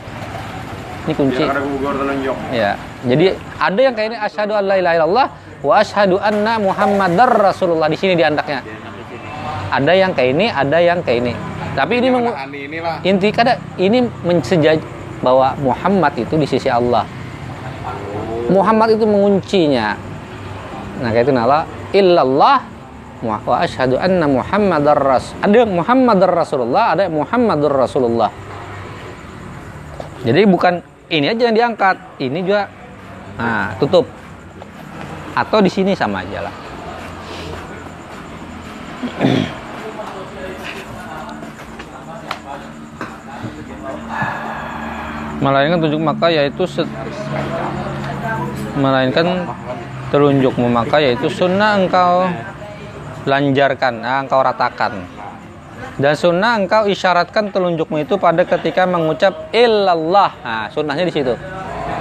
Ini kunci. Ya. Jadi ada yang kayak ini asyhadu an la ilaha illallah wa asyhadu anna Muhammadar Rasulullah di sini di andaknya. Ada yang kayak ini, ada yang kayak ini. Tapi ini mengu- inilah. inti kada ini mensejaj bahwa Muhammad itu di sisi Allah. Muhammad itu menguncinya. Nah, kayak itu nala illallah wa asyhadu anna Muhammadar Ras. Ada yang Muhammadar Rasulullah, ada yang Muhammadur Rasulullah. Jadi bukan ini aja yang diangkat, ini juga nah tutup. Atau di sini sama aja lah. Melainkan tunjuk maka yaitu set- melainkan telunjukmu maka yaitu sunnah engkau lanjarkan, nah, engkau ratakan. Dan sunnah engkau isyaratkan telunjukmu itu pada ketika mengucap illallah. Nah, sunnahnya di situ.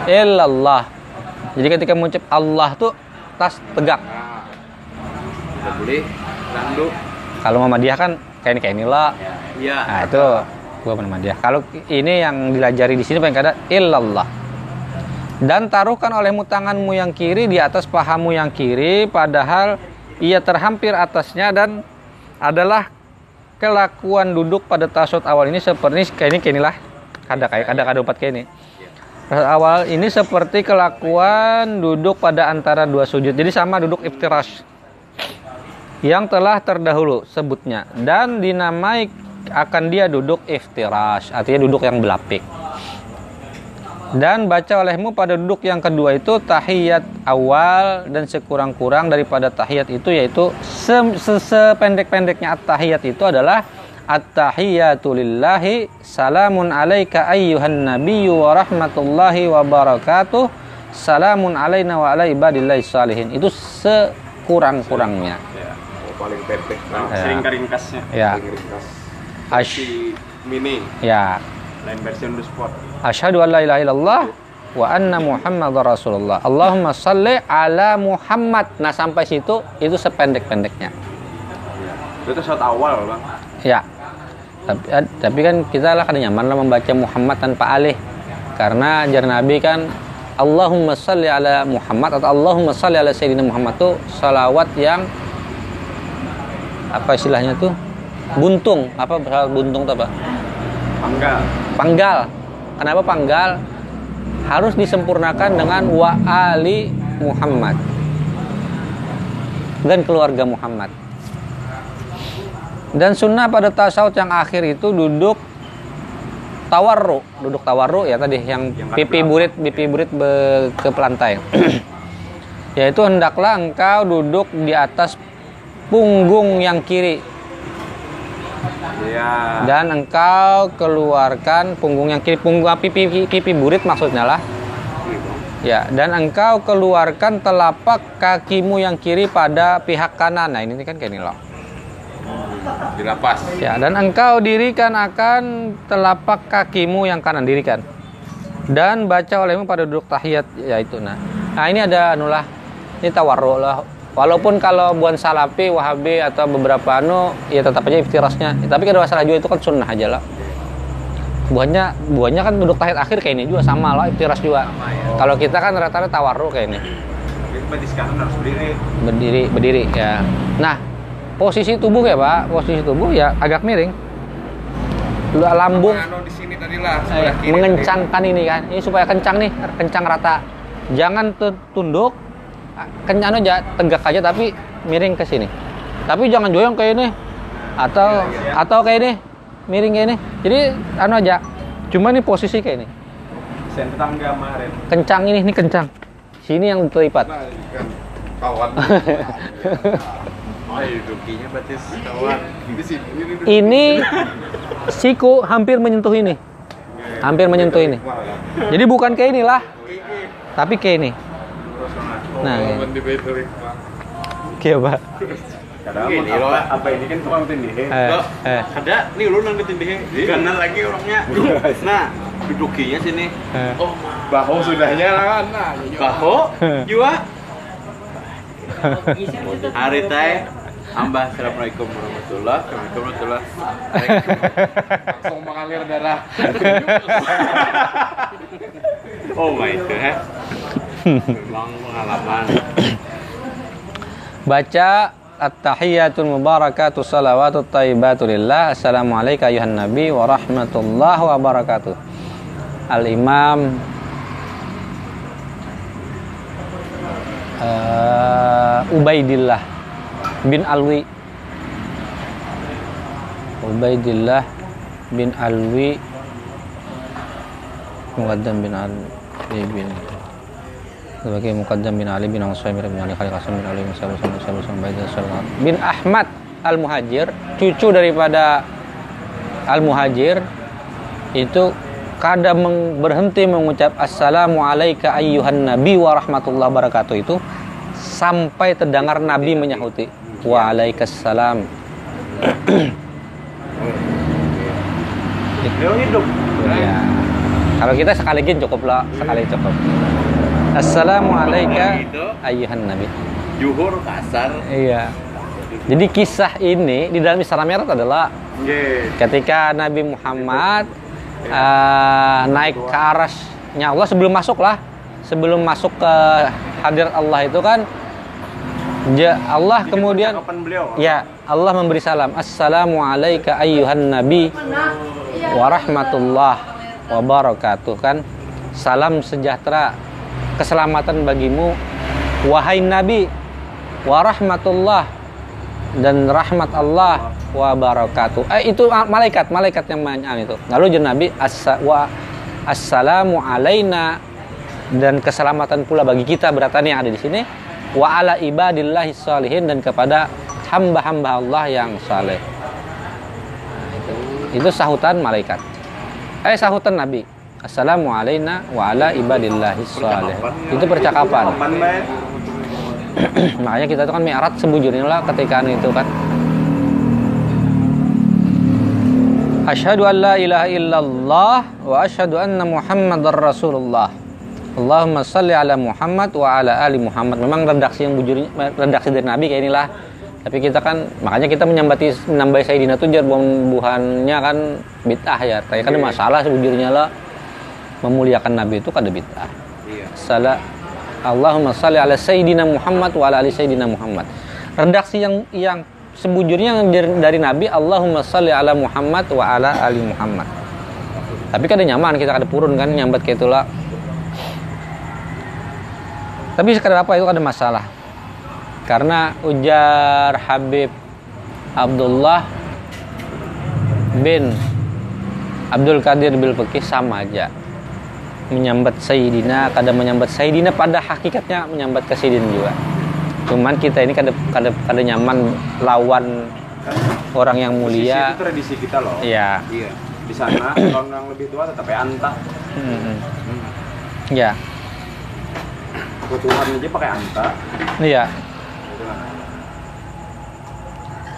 Illallah. Jadi ketika mengucap Allah tuh tas tegak. Boleh. Tanduk. Kalau Muhammadiyah kan kayak ini kayak inilah. Iya. Nah, itu gua Muhammadiyah. Kalau ini yang dilajari di sini paling kada illallah. Dan taruhkan olehmu tanganmu yang kiri di atas pahamu yang kiri padahal ia terhampir atasnya dan adalah kelakuan duduk pada tasawuf awal ini seperti kayak ini kayak inilah. Kada kayak kada kada empat kayak ini. Tasawuf awal ini seperti kelakuan duduk pada antara dua sujud. Jadi sama duduk iftirash yang telah terdahulu sebutnya. Dan dinamai akan dia duduk iftirash artinya duduk yang belapik dan baca olehmu pada duduk yang kedua itu tahiyat awal dan sekurang-kurang daripada tahiyat itu yaitu se- se- sependek-pendeknya at-tahiyat itu adalah at-tahiyatu lillahi salamun alaika ayyuhan nabiyyu wa rahmatullahi wa barakatuh salamun alaina wa ala ibadillahi salihin itu sekurang-kurangnya Ya. Oh, paling pendek. Nah, Ya. sering keringkasnya. Ya. Ringkas. Ash- mini. ya Lain versi. Asyhadu an la ilaha illallah wa anna Muhammadar Rasulullah. Allahumma salli ala Muhammad. Nah, sampai situ itu sependek-pendeknya. Itu saat awal, Bang. Ya. Tapi, eh, tapi kan kita lah kadang nyaman lah membaca Muhammad tanpa alih. Karena jar Nabi kan Allahumma salli ala Muhammad atau Allahumma salli ala Sayyidina Muhammad tuh salawat yang apa istilahnya tuh buntung apa buntung tuh apa Panggal. panggal. Kenapa panggal? Harus disempurnakan dengan wa ali Muhammad. Dan keluarga Muhammad. Dan sunnah pada tasawuf yang akhir itu duduk tawarru. Duduk tawarru ya tadi yang Yang pipi burit pipi burit be- ke pelantai. Yaitu hendaklah engkau duduk di atas punggung yang kiri Iya. dan engkau keluarkan punggung yang kiri punggung pipi pipi burit maksudnya lah. Ya dan engkau keluarkan telapak kakimu yang kiri pada pihak kanan. Nah ini kan kayak ini loh. Dilapas. ya dan engkau dirikan akan telapak kakimu yang kanan dirikan. Dan baca olehmu pada duduk tahiyat yaitu nah. Nah ini ada anulah ini tawarru lah walaupun kalau buan salafi wahabi atau beberapa anu ya tetap aja iftirasnya. Ya, tapi kalau masalah juga itu kan sunnah aja lah. Buahnya buahnya kan duduk tahiyat akhir kayak ini juga sama lah iftiras juga. Kalau kita kan rata-rata tawarru kayak ini. Berarti sekarang harus berdiri. berdiri berdiri ya. Nah posisi tubuh ya pak. Posisi tubuh ya agak miring. Lu- lambung. Anu di sini tadi lah. eh, mengencangkan ini kan. Ini supaya kencang nih kencang rata. Jangan tu- tunduk kencang aja tegak aja tapi miring ke sini tapi jangan joyong kayak ini atau atau kayak ini miring kayak ini jadi anu aja cuma ini posisi kayak ini tadi. Sentang kemarin. kencang ini ini kencang sini yang terlipat Nah, ini kan kawan. Oh, dukinya berarti kawan. Di sini. Ini duduk. ini siku hampir menyentuh ini hampir menyentuh ini jadi bukan kayak inilah tapi kayak ini nah Lawan di Beterik, Pak. kayak apa? Kadang apa, ini kan tukang tindih. eh, eh, ada? Nih lu nang ketindih kanan lagi orangnya. Nah dudukinya sini. Eh. oh Bahu sudahnya lah. Nah, baho jua hari teh Ambah, Assalamualaikum warahmatullahi wabarakatuh. langsung mengalir darah. Oh my god. Memang pengalaman. baca at-tahiyatul mubarakatuh salawatut tayyibatu lillah. Assalamualaikum ayuhan nabi wa rahmatullahi wa barakatuh. Al-imam eh, Ubaidillah bin Alwi. Ubaidillah bin Alwi. Muqaddam bin Ali bin sebagai Muqaddam bin Ali bin Ansari bin Ali Khalil Qasim bin Ali bin Sabu Sabu Baidah Salam bin Ahmad Al Muhajir cucu daripada Al Muhajir itu meng- berhenti mengucap Assalamu alayka ayyuhan nabi wa rahmatullahi wabarakatuh itu sampai terdengar Nabi menyahuti wa alaikassalam Beliau hidup. ya. kalau kita sekali cukup lah sekali cukup Assalamu alayka Itu? Ayyuhan nabi. Juhur kasar. Iya. Jadi kisah ini di dalam Isra Mi'raj adalah ketika Nabi Muhammad eh, naik ke arasnya Allah sebelum masuk lah, sebelum masuk ke hadirat Allah itu kan ja- Allah kemudian Kapan beliau? ya Allah memberi salam Assalamu alayka ayyuhan nabi. Wa rahmatullah wa barakatuh kan. Salam sejahtera keselamatan bagimu. Wahai nabi wa rahmatullah dan rahmat Allah wa barakatuh. Eh itu ah, malaikat malaikat yang menyan itu. Lalu nabi assa, wa assalamu alaina. Dan keselamatan pula bagi kita beratan yang ada di sini. Wa ala ibadillahi salihin dan kepada hamba-hamba Allah yang saleh. Nah, itu. itu sahutan malaikat. Eh sahutan nabi assalamu alaina wa ala ibadillahi salihin itu percakapan makanya kita itu kan mi'raj sebujurnya lah ketika itu kan Asyhadu an la ilaha illallah wa asyhadu anna Muhammadar Rasulullah. Allahumma salli ala Muhammad wa ala ali Muhammad. Memang redaksi yang bujurnya redaksi dari Nabi kayak inilah. Tapi kita kan makanya kita menyambati menambahi Sayyidina itu jar buhannya kan bid'ah ya. Tapi kan ada masalah sebujurnya lah memuliakan Nabi itu kan ada bid'ah. Iya. Sala Allahumma salli ala Sayyidina Muhammad wa ala ali Sayyidina Muhammad. Redaksi yang yang sebujurnya dari, Nabi Allahumma salli ala Muhammad wa ala ali Muhammad. Tapi kada nyaman kita kada purun kan nyambat kayak itulah. Tapi sekedar apa itu ada masalah. Karena ujar Habib Abdullah bin Abdul Qadir bil Fikih sama aja menyambat Sayyidina kadang menyambat Sayyidina pada hakikatnya menyambat ke Sayyidina juga cuman kita ini kadang kadang kadang nyaman lawan orang yang mulia itu tradisi kita loh. ya Iya. Di sana kalau yang lebih tua tetap ya anta. Mm-mm. ya Ketuhan aja pakai anta. iya.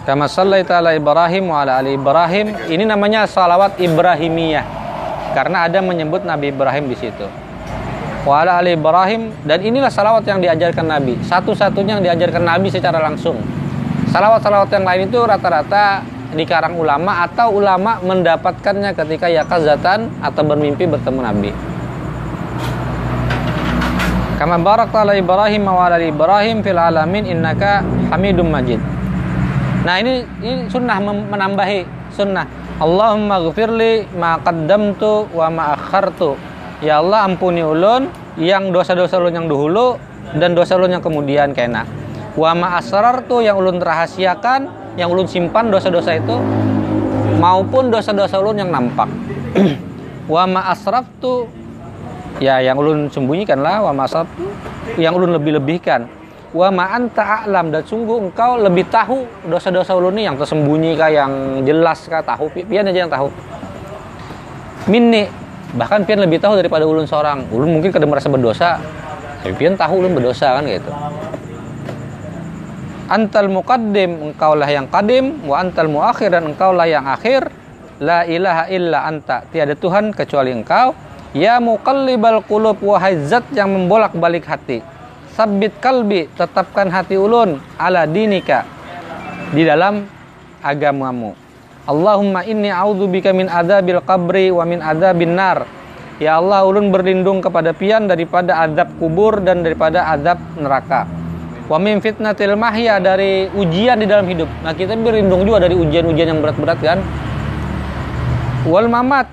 Kama sallaita ala Ibrahim wa ala ali Ibrahim. Ini namanya salawat Ibrahimiyah. Karena ada menyebut Nabi Ibrahim di situ. Wa ala ali Ibrahim dan inilah salawat yang diajarkan Nabi. Satu-satunya yang diajarkan Nabi secara langsung. Salawat-salawat yang lain itu rata-rata dikarang ulama atau ulama mendapatkannya ketika yakazatan atau bermimpi bertemu Nabi. Kama barakta Ibrahim wa ala Ibrahim fil alamin innaka Hamidum Majid. Nah ini ini sunnah menambahi sunnah. Allahumma ghafirli ma qaddamtu wa ma akhartu. Ya Allah ampuni ulun yang dosa-dosa ulun yang dahulu dan dosa ulun yang kemudian kena. Wa ma asrartu yang ulun rahasiakan, yang ulun simpan dosa-dosa itu maupun dosa-dosa ulun yang nampak. wa ma asraftu ya yang ulun sembunyikan lah wa ma asraftu yang ulun lebih-lebihkan wa ma anta a'lam. Dan sungguh engkau lebih tahu dosa-dosa ulun ini yang tersembunyi kah yang jelas kah tahu. Pi- pian aja yang tahu. Minni bahkan pian lebih tahu daripada ulun seorang. Ulun mungkin kada merasa berdosa tapi pian tahu ulun berdosa kan gitu. Antal muqaddim engkaulah yang qadim. Wa antal muakhir dan engkaulah yang akhir. La ilaha illa anta. Tiada tuhan kecuali engkau. Ya muqallibal qulub wahai zat yang membolak-balik hati sabit kalbi tetapkan hati ulun ala dinika di dalam agamamu. Allahumma inni a'udzubika min adzabil qabri wa min adzabin nar. Ya Allah ulun berlindung kepada pian daripada azab kubur dan daripada azab neraka. Wa min fitnatil mahya dari ujian di dalam hidup. Nah kita berlindung juga dari ujian-ujian yang berat-berat kan? Wal mamat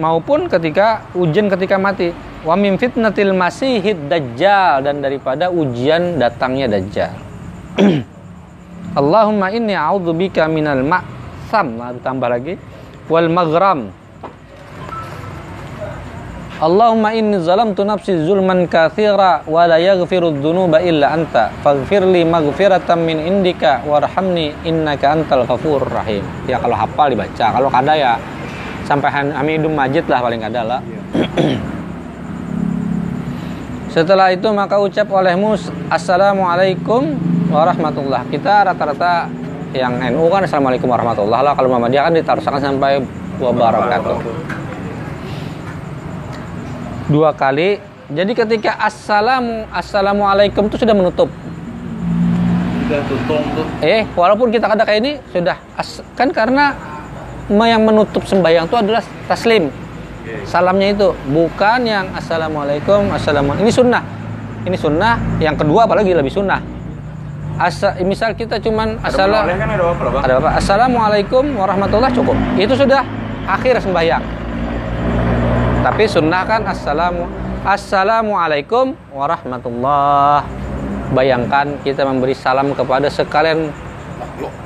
maupun ketika ujian ketika mati wa min fitnatil masihid dajjal dan daripada ujian datangnya dajjal. Allahumma inni a'udzubika minal ma'sam. Nah, ditambah lagi. Wal maghram. Allahumma inni zalamtu nafsi zulman kathira wa la yaghfiru dzunuba illa anta. Faghfirli maghfiratan min indika warhamni innaka antal ghafurur rahim. Ya kalau hafal dibaca. Kalau kada ya sampai Hamidum Majid lah paling kada lah setelah itu maka ucap olehmu Assalamualaikum warahmatullah. Kita rata-rata yang NU kan Assalamualaikum warahmatullah lah. Kalau Muhammadiyah kan ditaruhkan sampai wabarakatuh dua kali. Jadi ketika assalamu assalamualaikum itu sudah menutup. Tuh. eh walaupun kita kada kayak ini sudah as- kan karena yang menutup sembahyang itu adalah taslim salamnya itu bukan yang assalamualaikum assalamualaikum ini sunnah. Ini sunnah yang kedua apalagi lebih sunnah. Asa, misal kita cuman assalam kan ada apa bang? ada apa? Assalamualaikum warahmatullah cukup itu sudah akhir sembahyang. Tapi sunnah kan assalamu assalamualaikum warahmatullah bayangkan kita memberi salam kepada sekalian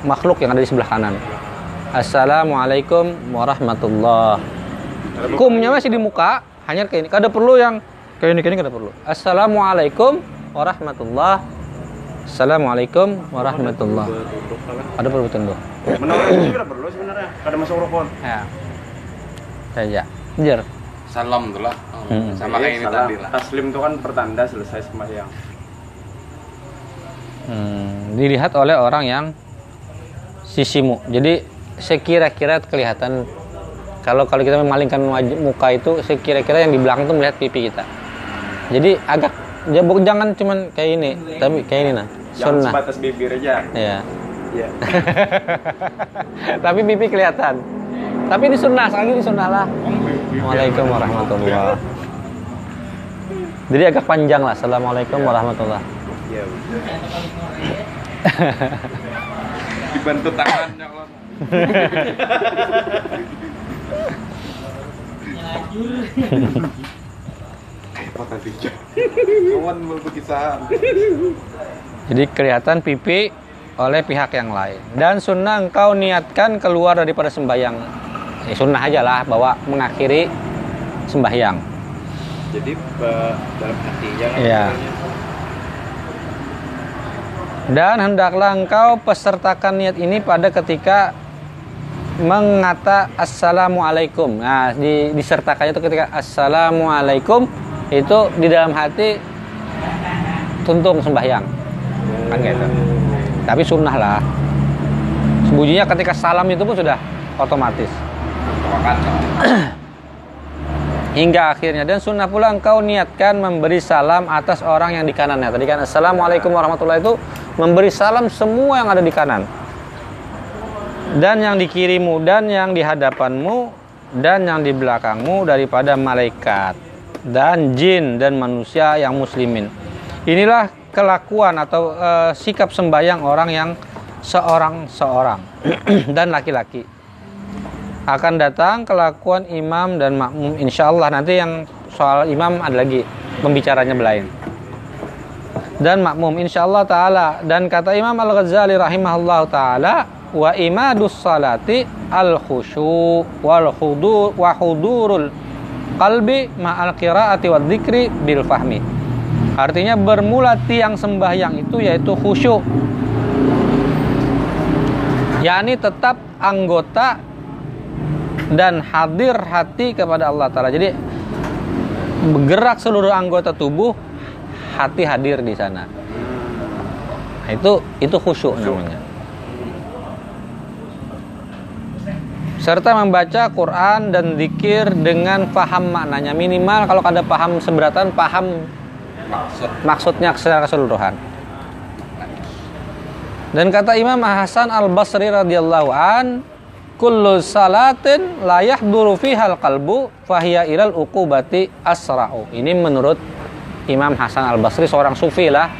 makhluk yang ada di sebelah kanan. Assalamualaikum warahmatullah kumnya masih di muka hanya kayak ini. Kada perlu yang kayak ini kayak ini kada perlu. Assalamualaikum warahmatullah. Assalamualaikum warahmatullah. Ada perlu tunduk tidak perlu sebenarnya. Kada masuk rukun. ya. Saja. Jer salam tuh lah. Hmm. sama kayak ini tadi lah. Taslim itu kan pertanda selesai sembahyang. Hmm, dilihat oleh orang yang sisimu. Jadi sekira-kira kelihatan kalau kalau kita memalingkan wajah, muka itu sekira-kira yang di belakang itu melihat pipi kita. Jadi agak ya, bu- jangan cuman kayak ini, tapi kayak ini nah. Jangan Sunnah. sebatas bibir aja. Ya. Iya. tapi pipi kelihatan. Tapi ini sunnah, lagi ini sunnah lah. Waalaikumsalam warahmatullahi Jadi agak panjang lah. Assalamualaikum warahmatullah. Iya. Dibantu tangannya Allah. Tadi? Kawan. Jadi kelihatan pipi oleh pihak yang lain. Dan sunnah engkau niatkan keluar daripada sembahyang. Ya, sunnah aja lah bahwa mengakhiri sembahyang. Jadi dalam hati jangan Iya. sebenarnya. Dan hendaklah engkau pesertakan niat ini pada ketika mengata assalamualaikum. Nah, di, disertakannya itu ketika assalamualaikum itu di dalam hati tuntung sembahyang. Kan gitu. Tapi sunnah lah. Sembunyinya ketika salam itu pun sudah otomatis. Hingga akhirnya dan sunnah pula engkau niatkan memberi salam atas orang yang di kanannya. Tadi kan assalamualaikum warahmatullahi itu memberi salam semua yang ada di kanan. Dan yang di kirimu dan yang di hadapanmu dan yang di belakangmu daripada malaikat dan jin dan manusia yang muslimin. Inilah kelakuan atau eh, sikap sembahyang orang yang seorang seorang dan laki-laki. Akan datang kelakuan imam dan makmum. Insya Allah nanti yang soal imam ada lagi pembicaranya belain dan makmum insya Allah taala. Dan kata Imam Al Ghazali rahimahullah taala wa imadus salati al khusyu wal hudur wa hudurul qalbi ma'al qiraati wa dzikri bil fahmi artinya bermula tiang sembahyang itu yaitu khusyuk yakni tetap anggota dan hadir hati kepada Allah Ta'ala. Jadi bergerak seluruh anggota tubuh, hati hadir di sana. Nah, itu itu khusyuk namanya. Serta membaca Quran dan zikir dengan paham maknanya minimal kalau ada paham seberatan paham Maksud maksudnya secara keseluruhan. Dan kata Imam Hasan Al Basri radhiyallahu an, kullu salatin la yahduru fiha qalbu fahiya ilal uqubati asra'u. Ini menurut Imam Hasan Al Basri seorang sufi lah.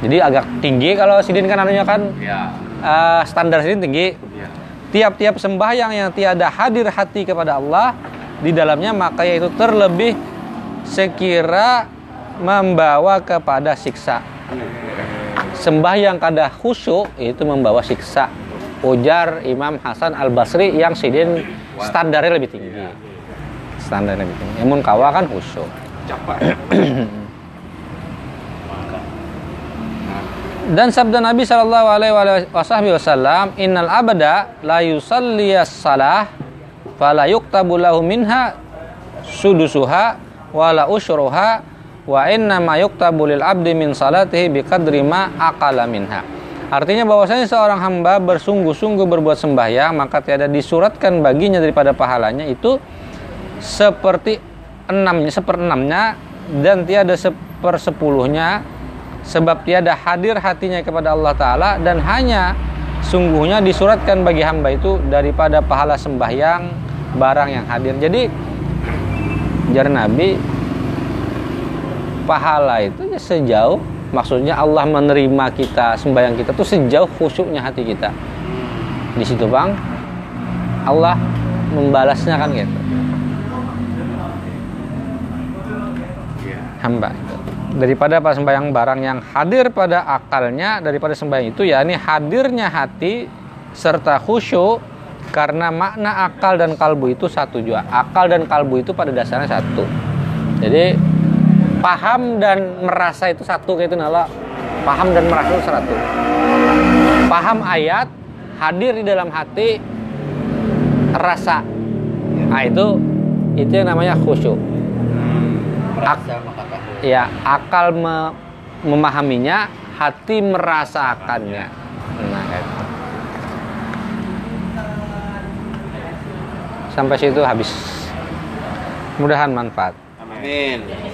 Jadi agak tinggi kalau sidin kan anunya kan ya. eh, standar sidin tinggi. Ya. Tiap-tiap sembahyang yang tiada hadir hati kepada Allah di dalamnya maka yaitu terlebih sekira membawa kepada siksa. Sembahyang kada khusyuk itu membawa siksa. Ujar Imam Hasan Al Basri yang sidin standarnya lebih tinggi. Standarnya lebih tinggi. Namun kawa kan khusyuk. Dan sabda Nabi Shallallahu Alaihi Wasallam, Innal abada la yusalliyas salah, fala yuktabu lahu minha sudusuha, wala usyruha, wa inna ma yuktabu lil abdi min salatihi biqadri ma aqala minha. Artinya bahwasanya seorang hamba bersungguh-sungguh berbuat sembahyang maka tiada disuratkan baginya daripada pahalanya itu seperti enamnya seperenamnya dan tiada sepersepuluhnya sebab tiada hadir hatinya kepada Allah Ta'ala dan hanya sungguhnya disuratkan bagi hamba itu daripada pahala sembahyang barang yang hadir. Jadi jar Nabi pahala itu ya sejauh maksudnya Allah menerima kita sembahyang kita tuh sejauh khusyuknya hati kita. Di situ bang Allah membalasnya kan gitu. Hamba. itu daripada pas sembahyang barang yang hadir pada akalnya daripada sembahyang itu ya ini hadirnya hati serta khusyuk karena makna akal dan kalbu itu satu juga. Akal dan kalbu itu pada dasarnya satu. Jadi paham dan merasa itu satu kayak itu nala paham dan merasa itu satu. Paham ayat hadir di dalam hati rasa. Nah itu itu yang namanya khusyuk. Tahu. Ya akal me- memahaminya hati merasakannya nah itu. sampai situ habis mudahan manfaat Amin.